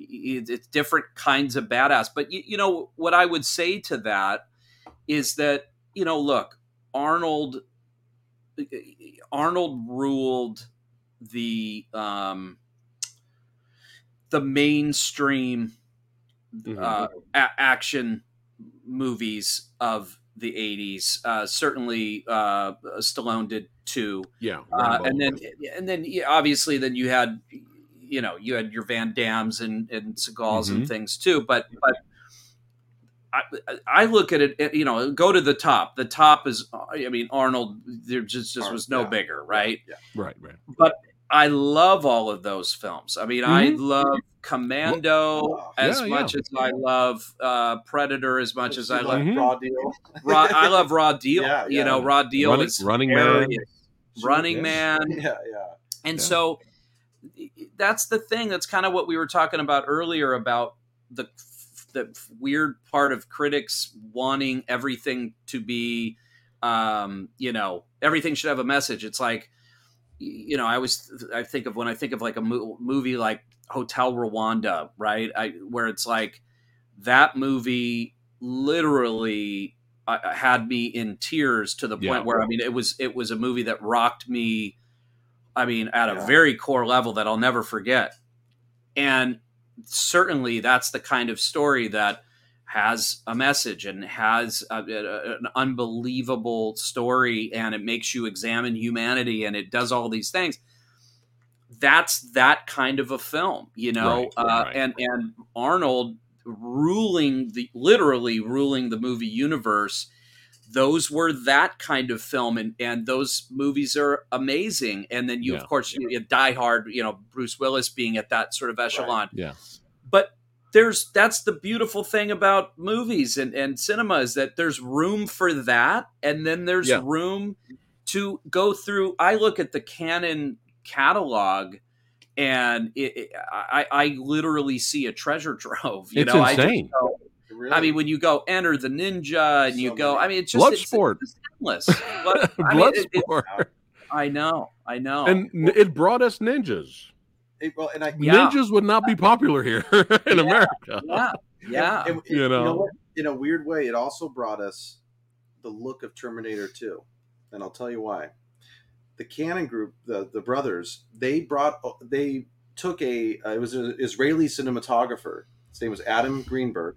It- It's different kinds of badass. But you, you know what I would say to that is that you know, look, Arnold. Arnold ruled the um, the mainstream Mhm. uh, a- action movies of the 80s. Uh, certainly, uh, Stallone did too. yeah, Uh, and then, and then, yeah, obviously, then you had, you know, you had your Van Dammes and, and Seagals Mhm. and things too. But, but I, I look at it, you know, go to the top. The top is, I mean, Arnold. There just just was no Yeah. bigger, right? Yeah. right, right. but I love all of those films. I mean, I Mhm. love Commando Wow. as Yeah, much as I love uh, Predator, as much as I love. Raw deal. Raw, I love Raw Deal. Yeah, You know, Raw Deal Running- is Running Man. Running Yeah. Man, (laughs) Yeah, yeah. and Yeah. so that's the thing. That's kind of what we were talking about earlier about the the weird part of critics wanting everything to be, um, you know, everything should have a message. It's like, you know, I was I think of when I think of like a mo- movie like Hotel Rwanda, right? I where it's like that movie literally uh, had me in tears to the point Yeah. where I mean it was it was a movie that rocked me I mean at a Yeah. very core level that I'll never forget. And certainly that's the kind of story that has a message and has a, a- an unbelievable story and it makes you examine humanity and it does all these things that's that kind of a film you know Right, uh, right. and and arnold ruling the literally ruling the movie universe those were that kind of film and and those movies are amazing and then you Yeah. of course you, you die hard you know bruce willis being at that sort of echelon Yeah. but there's that's the beautiful thing about movies and, and cinema is that there's room for that and then there's Yeah. room to go through i look at the Cannon catalog and it, it- I, I literally see a treasure (laughs) trove you It's know I just insane. Really? I mean, when you go enter the ninja and you go, many. I mean, it's just it's, Bloodsport. it's endless. But, I mean, it- it- I know, I know. and n- it brought us ninjas. It- well, and I, Yeah. Ninjas would not be popular here (laughs) in Yeah. America. yeah, yeah. And- and- You know. what? in a weird way, it also brought us the look of Terminator 2. And I'll tell you why. The Cannon group, the the brothers, they brought they took a uh, it was an Israeli cinematographer. His name was Adam Greenberg,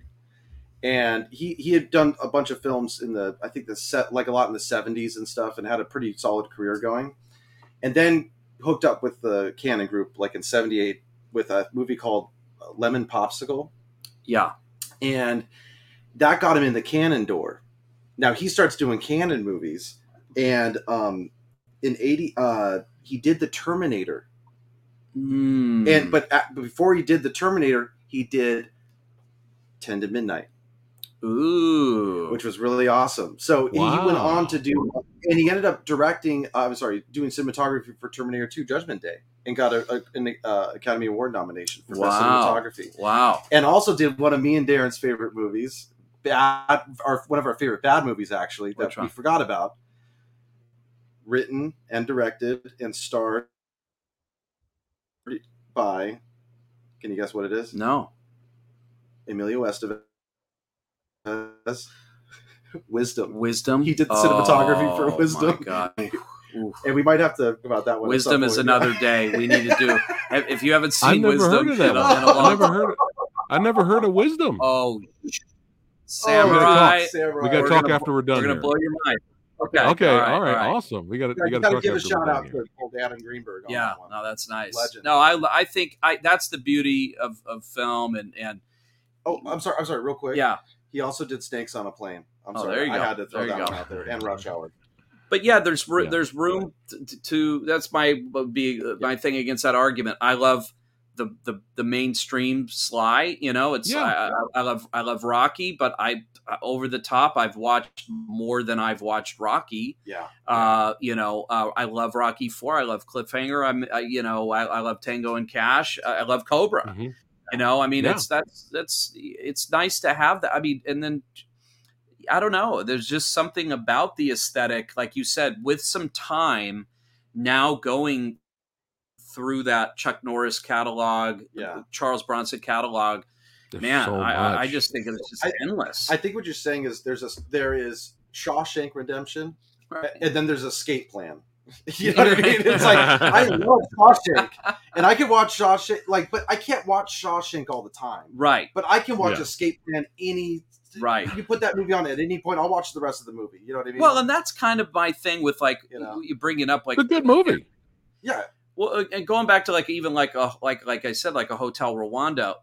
and he he had done a bunch of films in the I think the set like a lot in the seventies and stuff, and had a pretty solid career going. And then hooked up with the Cannon group like in '78 with a movie called Lemon Popsicle yeah. and that got him in the Cannon door now he starts doing Cannon movies and um in 80 uh he did the terminator Mm. and but at, before he did the terminator he did 10 to midnight ooh, which was really awesome so he went on to do and he ended up directing uh, i'm sorry doing cinematography for terminator 2 judgment day and got a, a- an uh, academy award nomination for best Wow. cinematography wow. and also did one of me and Darren's favorite movies, bad, our one of our favorite bad movies actually that we forgot about. Written and directed and starred by, can you guess what it is? No. Emilio Estevez. Wisdom, Wisdom. He did the cinematography for Oh, Wisdom. My God. Oof. (laughs) and we might have to talk about that one. Wisdom is point. another day. We need to do. (laughs) If if you haven't I've seen never Wisdom, heard of that. in a- one. in a I long- never heard. I never heard of wisdom. Oh, Oh, Samurai. Samurai. we got to talk gonna- after we're done. We're gonna here. blow your mind. Okay. Okay. All All right, right. all right. Awesome. We got to. Yeah, we got gotta give a shout out to old Adam Greenberg. On Yeah, that one. no, that's nice. Legend. No, I I think I that's the beauty of, of film and and Oh, I'm sorry. I'm sorry. Real quick. yeah. He also did Snakes on a Plane. I'm Oh, sorry. there you I go. had to throw There that one out there. And Rush Hour. But yeah, there's ru- Yeah. there's room to, to that's my be my thing against that argument. I love the the the mainstream Sly. You know, it's Yeah. I, I, I love I love Rocky, but I over the top. I've watched more than I've watched Rocky. Yeah. Uh, you know, uh, I love Rocky Four. I love Cliffhanger. I'm, I, you know, I, I love Tango and Cash. I, I love Cobra. Mhm. You know, I mean, Yeah. it's that's that's it's nice to have that. I mean, and then I don't know. There's just something about the aesthetic, like you said, with some time now going through that Chuck Norris catalog, Yeah. Charles Bronson catalog. There's Man, so I, I, just think it's just I- endless. I think what you're saying is there's a there is Shawshank Redemption, Right. and then there's Escape Plan. (laughs) You know what I mean? It's like I (laughs) love Shawshank, and I can watch Shawshank like, but I can't watch Shawshank all the time. right, But I can watch Yeah. Escape Plan any. right. You put that movie on at any point, I'll watch the rest of the movie. You know what I mean? Well, and that's kind of my thing with like You know. you bring it up like It's a good movie. yeah, Well, uh, and going back to like even like a like like I said, like a Hotel Rwanda,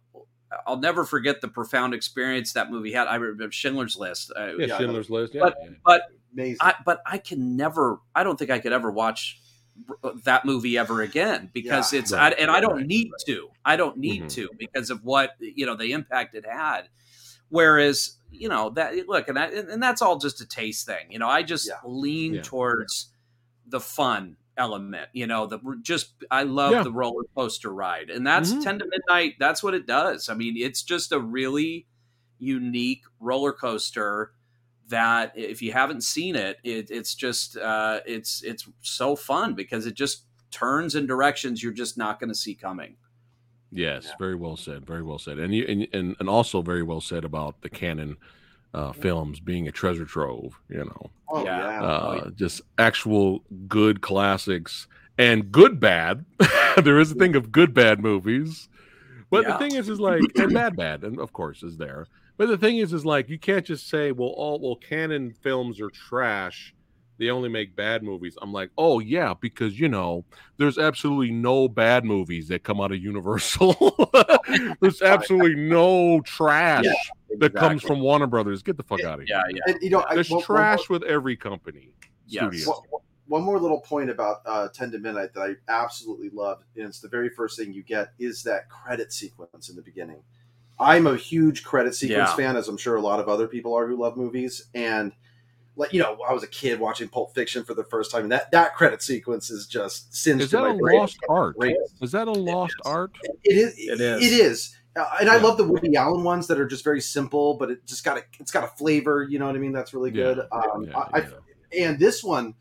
I'll never forget the profound experience that movie had. I remember Schindler's List, uh, Yeah, Yeah, Schindler's List. Yeah. But- yeah. but amazing. I but I can never. I don't think I could ever watch that movie ever again because Yeah. it's Right, I, and I don't right, need to. I don't need Mhm. to because of what you know the impact it had. Whereas you know that look and I, and that's all just a taste thing. You know, I just Yeah. lean Yeah. towards the fun element. You know, the just I love Yeah. the roller coaster ride, and that's Mhm. ten to midnight. That's what it does. I mean, it's just a really unique roller coaster that if you haven't seen it, it it's just uh, it's it's so fun because it just turns in directions you're just not going to see coming. Yes, very well said. Very well said. And you and and, and also very well said about the Cannon uh, films being a treasure trove. You know, oh yeah. yeah, uh, just actual good classics and good bad. (laughs) there is a thing of good bad movies, but Yeah. the thing is, is like and bad bad, and of course is there. But the thing is, is like you can't just say, well, all well Cannon films are trash. They only make bad movies. I'm like, oh yeah, because you know, there's absolutely no bad movies that come out of (laughs) Universal. there's (laughs) absolutely no trash Yeah, that comes from Warner Brothers. Get the fuck out of here. Yeah, yeah. And, you know, I- There's one- one trash with every company. Yes. One, one more little point about uh, 10 to Midnight that I absolutely loved, and it's the very first thing you get is that credit sequence in the beginning. I'm a huge credit sequence Yeah. fan, as I'm sure a lot of other people are who love movies. And, like, you know, I was a kid watching Pulp Fiction for the first time, and that, that credit sequence is just singed Is that my a brain. lost art? Great. Is that a lost art? It is. It is. It is. Uh, and I love the Woody Allen ones that are just very simple, but it just got a it's got a flavor. You know what I mean? That's really good. Yeah, um, yeah, I, yeah. and this one,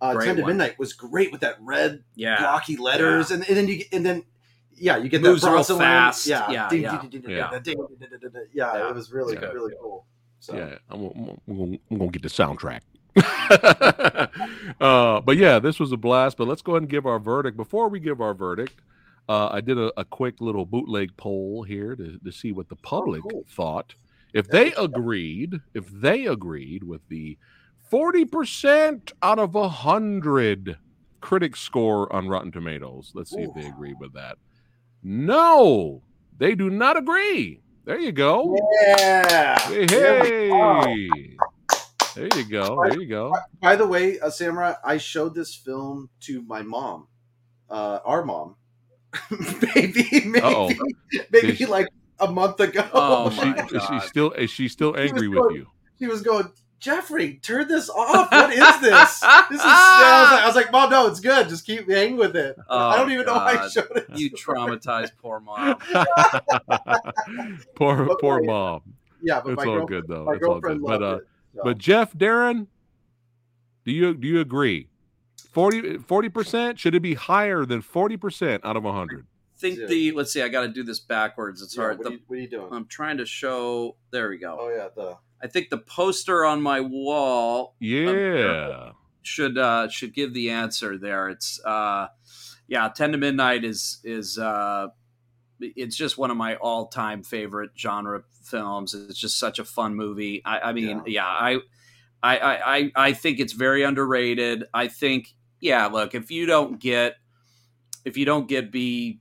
uh, Ten to one. Midnight, was great with that red Yeah. blocky letters, and, and then you and then yeah, you get Moves that real Bronson line. fast. Yeah, Yeah, yeah. Yeah. it was really Yeah. really cool. So Yeah, I'm, I'm, I'm, gonna, I'm gonna get the soundtrack. (laughs) uh, but yeah, this was a blast. But let's go ahead and give our verdict. Before we give our verdict, uh, I did a, a quick little bootleg poll here to, to see what the public cool. thought. If they agreed, if they agreed with the 40% out of a hundred critic score on Rotten Tomatoes, let's see if they agree with that. No, they do not agree. There you go. yeah. Hey, There we hey. go. There you go. There you go. By the way, uh, Samurai, I showed this film to my mom, uh, our mom, (laughs) maybe, maybe, Uh-oh. maybe she- like a month ago. Oh Is (laughs) my she, is she still is she still angry with going- you? She was going, Jeffrey, turn this off. What is this? This is. I was, like, I was like, Mom, no, it's good. Just keep hanging with it. I Oh, don't even know why I God. showed it. You traumatized poor mom. (laughs) poor But poor my- mom. Yeah, but It's my all good though. my It's all girlfriend good. But loved uh, it. so. but Jeff, Darren, do you do you agree? 40 percent should it be higher than forty percent out of hundred? think Yeah. the let's see. I got to do this backwards. It's Yeah, hard. what, The- are you, what are you doing? I'm trying to show. There we go. oh yeah, the I think the poster on my wall Yeah. should uh should give the answer there. It's uh yeah, 10 to midnight is is uh it's just one of my all-time favorite genre films. It's just such a fun movie. I, I mean, yeah. I I, I, I, I think it's very underrated. I think, yeah, look, if you don't get, if you don't get B,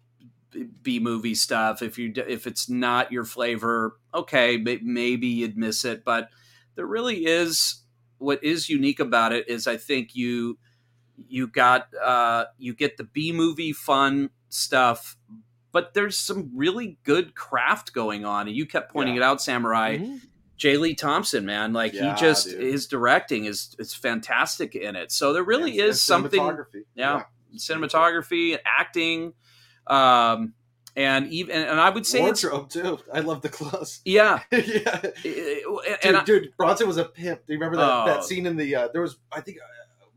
B movie stuff, if you, if it's not your flavor, okay, maybe you'd miss it. But there really is, what is unique about it is I think you, you got, uh, you get the B movie fun stuff, but there's some really good craft going on. And you kept pointing yeah. it out, Samurai. Mm-hmm J. Lee Thompson, man, like yeah, he just dude. his directing is is fantastic in it. So there really is something, yeah, yeah, cinematography, and acting, um, and even and I would say wardrobe too. I love the clothes. Yeah, (laughs) yeah. And dude, dude, Bronson was a pimp. Do you remember that, that oh. scene in the? Uh, there was, I think,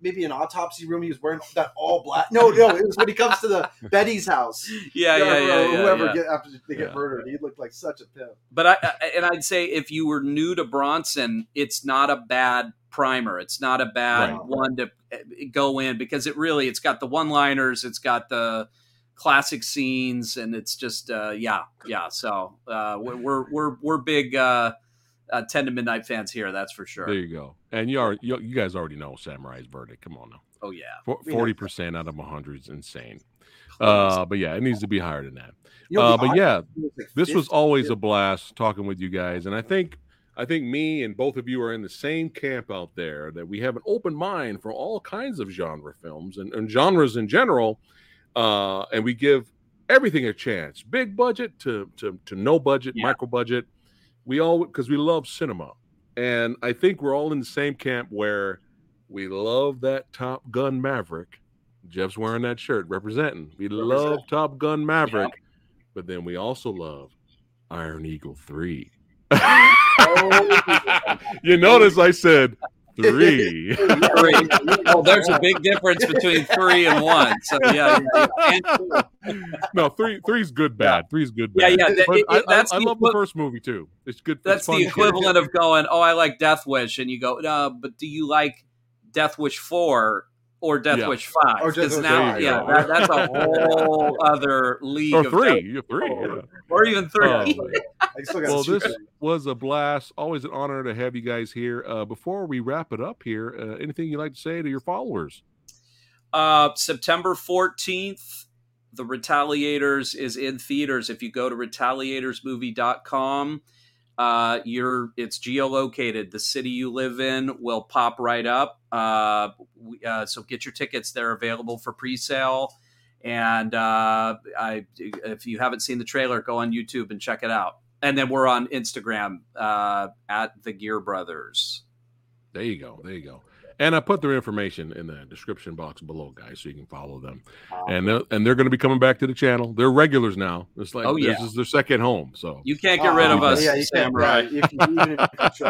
maybe an autopsy room. He was wearing that all black. No, no, it was when he comes to the (laughs) Betty's house. Yeah, yeah, yeah, yeah, Whoever yeah. Get, after they get murdered, he looked like such a pimp. But I, and I'd say if you were new to Bronson, it's not a bad primer. It's not a bad right. one to eh, go in because it really it's got the one liners. It's got the classic scenes and it's just uh yeah yeah so uh we're we're we're big uh uh, 10 to midnight fans here that's for sure. There you go. And you are you, you guys already know samurai's verdict come on now. Oh yeah. 40% out of 100 is insane. Uh but yeah it needs to be higher than that. Uh, but yeah this was always a blast talking with you guys and i think i think me and both of you are in the same camp out there that we have an open mind for all kinds of genre films and, and genres in general uh and we give everything a chance big budget to to, to no budget yeah. micro budget we all because we love cinema, and I think we're all in the same camp where we love that Top Gun Maverick. Jeff's wearing that shirt representing. We Represent. love Top Gun Maverick, yeah. but then we also love Iron Eagle 3. (laughs) oh, (laughs) you notice I said three. (laughs) three. Oh, there's a big difference between three and one. So yeah, yeah. (laughs) no, three three's good bad. Three's good bad. Yeah, yeah. It, it, that's I, I, I love the first movie too. It's good. That's it's the equivalent of going, oh, I like Death Wish, and you go, no, but do you like Death Wish four? Or Death yeah. Wish Five, because now, yeah, that, that's a (laughs) whole other league. Or three, three, yeah. or even three. (laughs) Oh, well, this was a blast. Always an honor to have you guys here. Uh, before we wrap it up here, uh, anything you'd like to say to your followers? Uh, September 14th, The Retaliators is in theaters. If you go to retaliatorsmovie.com, uh, you're it's geolocated. The city you live in will pop right up. Uh, uh, so get your tickets; they're available for pre-sale. And uh, I, if you haven't seen the trailer, go on YouTube and check it out and then we're on Instagram uh, at the Geare Brothers. There you go. There you go. And I put their information in the description box below, guys, so you can follow them. And they're, and they're going to be coming back to the channel. They're regulars now. It's like oh, yeah. this is their second home. So you can't get rid of us, yeah, Samurai. (laughs)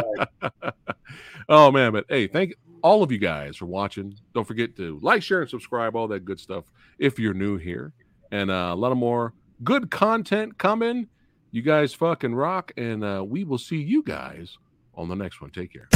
oh man, but hey, thank all of you guys for watching. Don't forget to like, share, and subscribe. All that good stuff. If you're new here, and uh, a lot of more good content coming. You guys fucking rock, and uh, we will see you guys on the next one. Take care.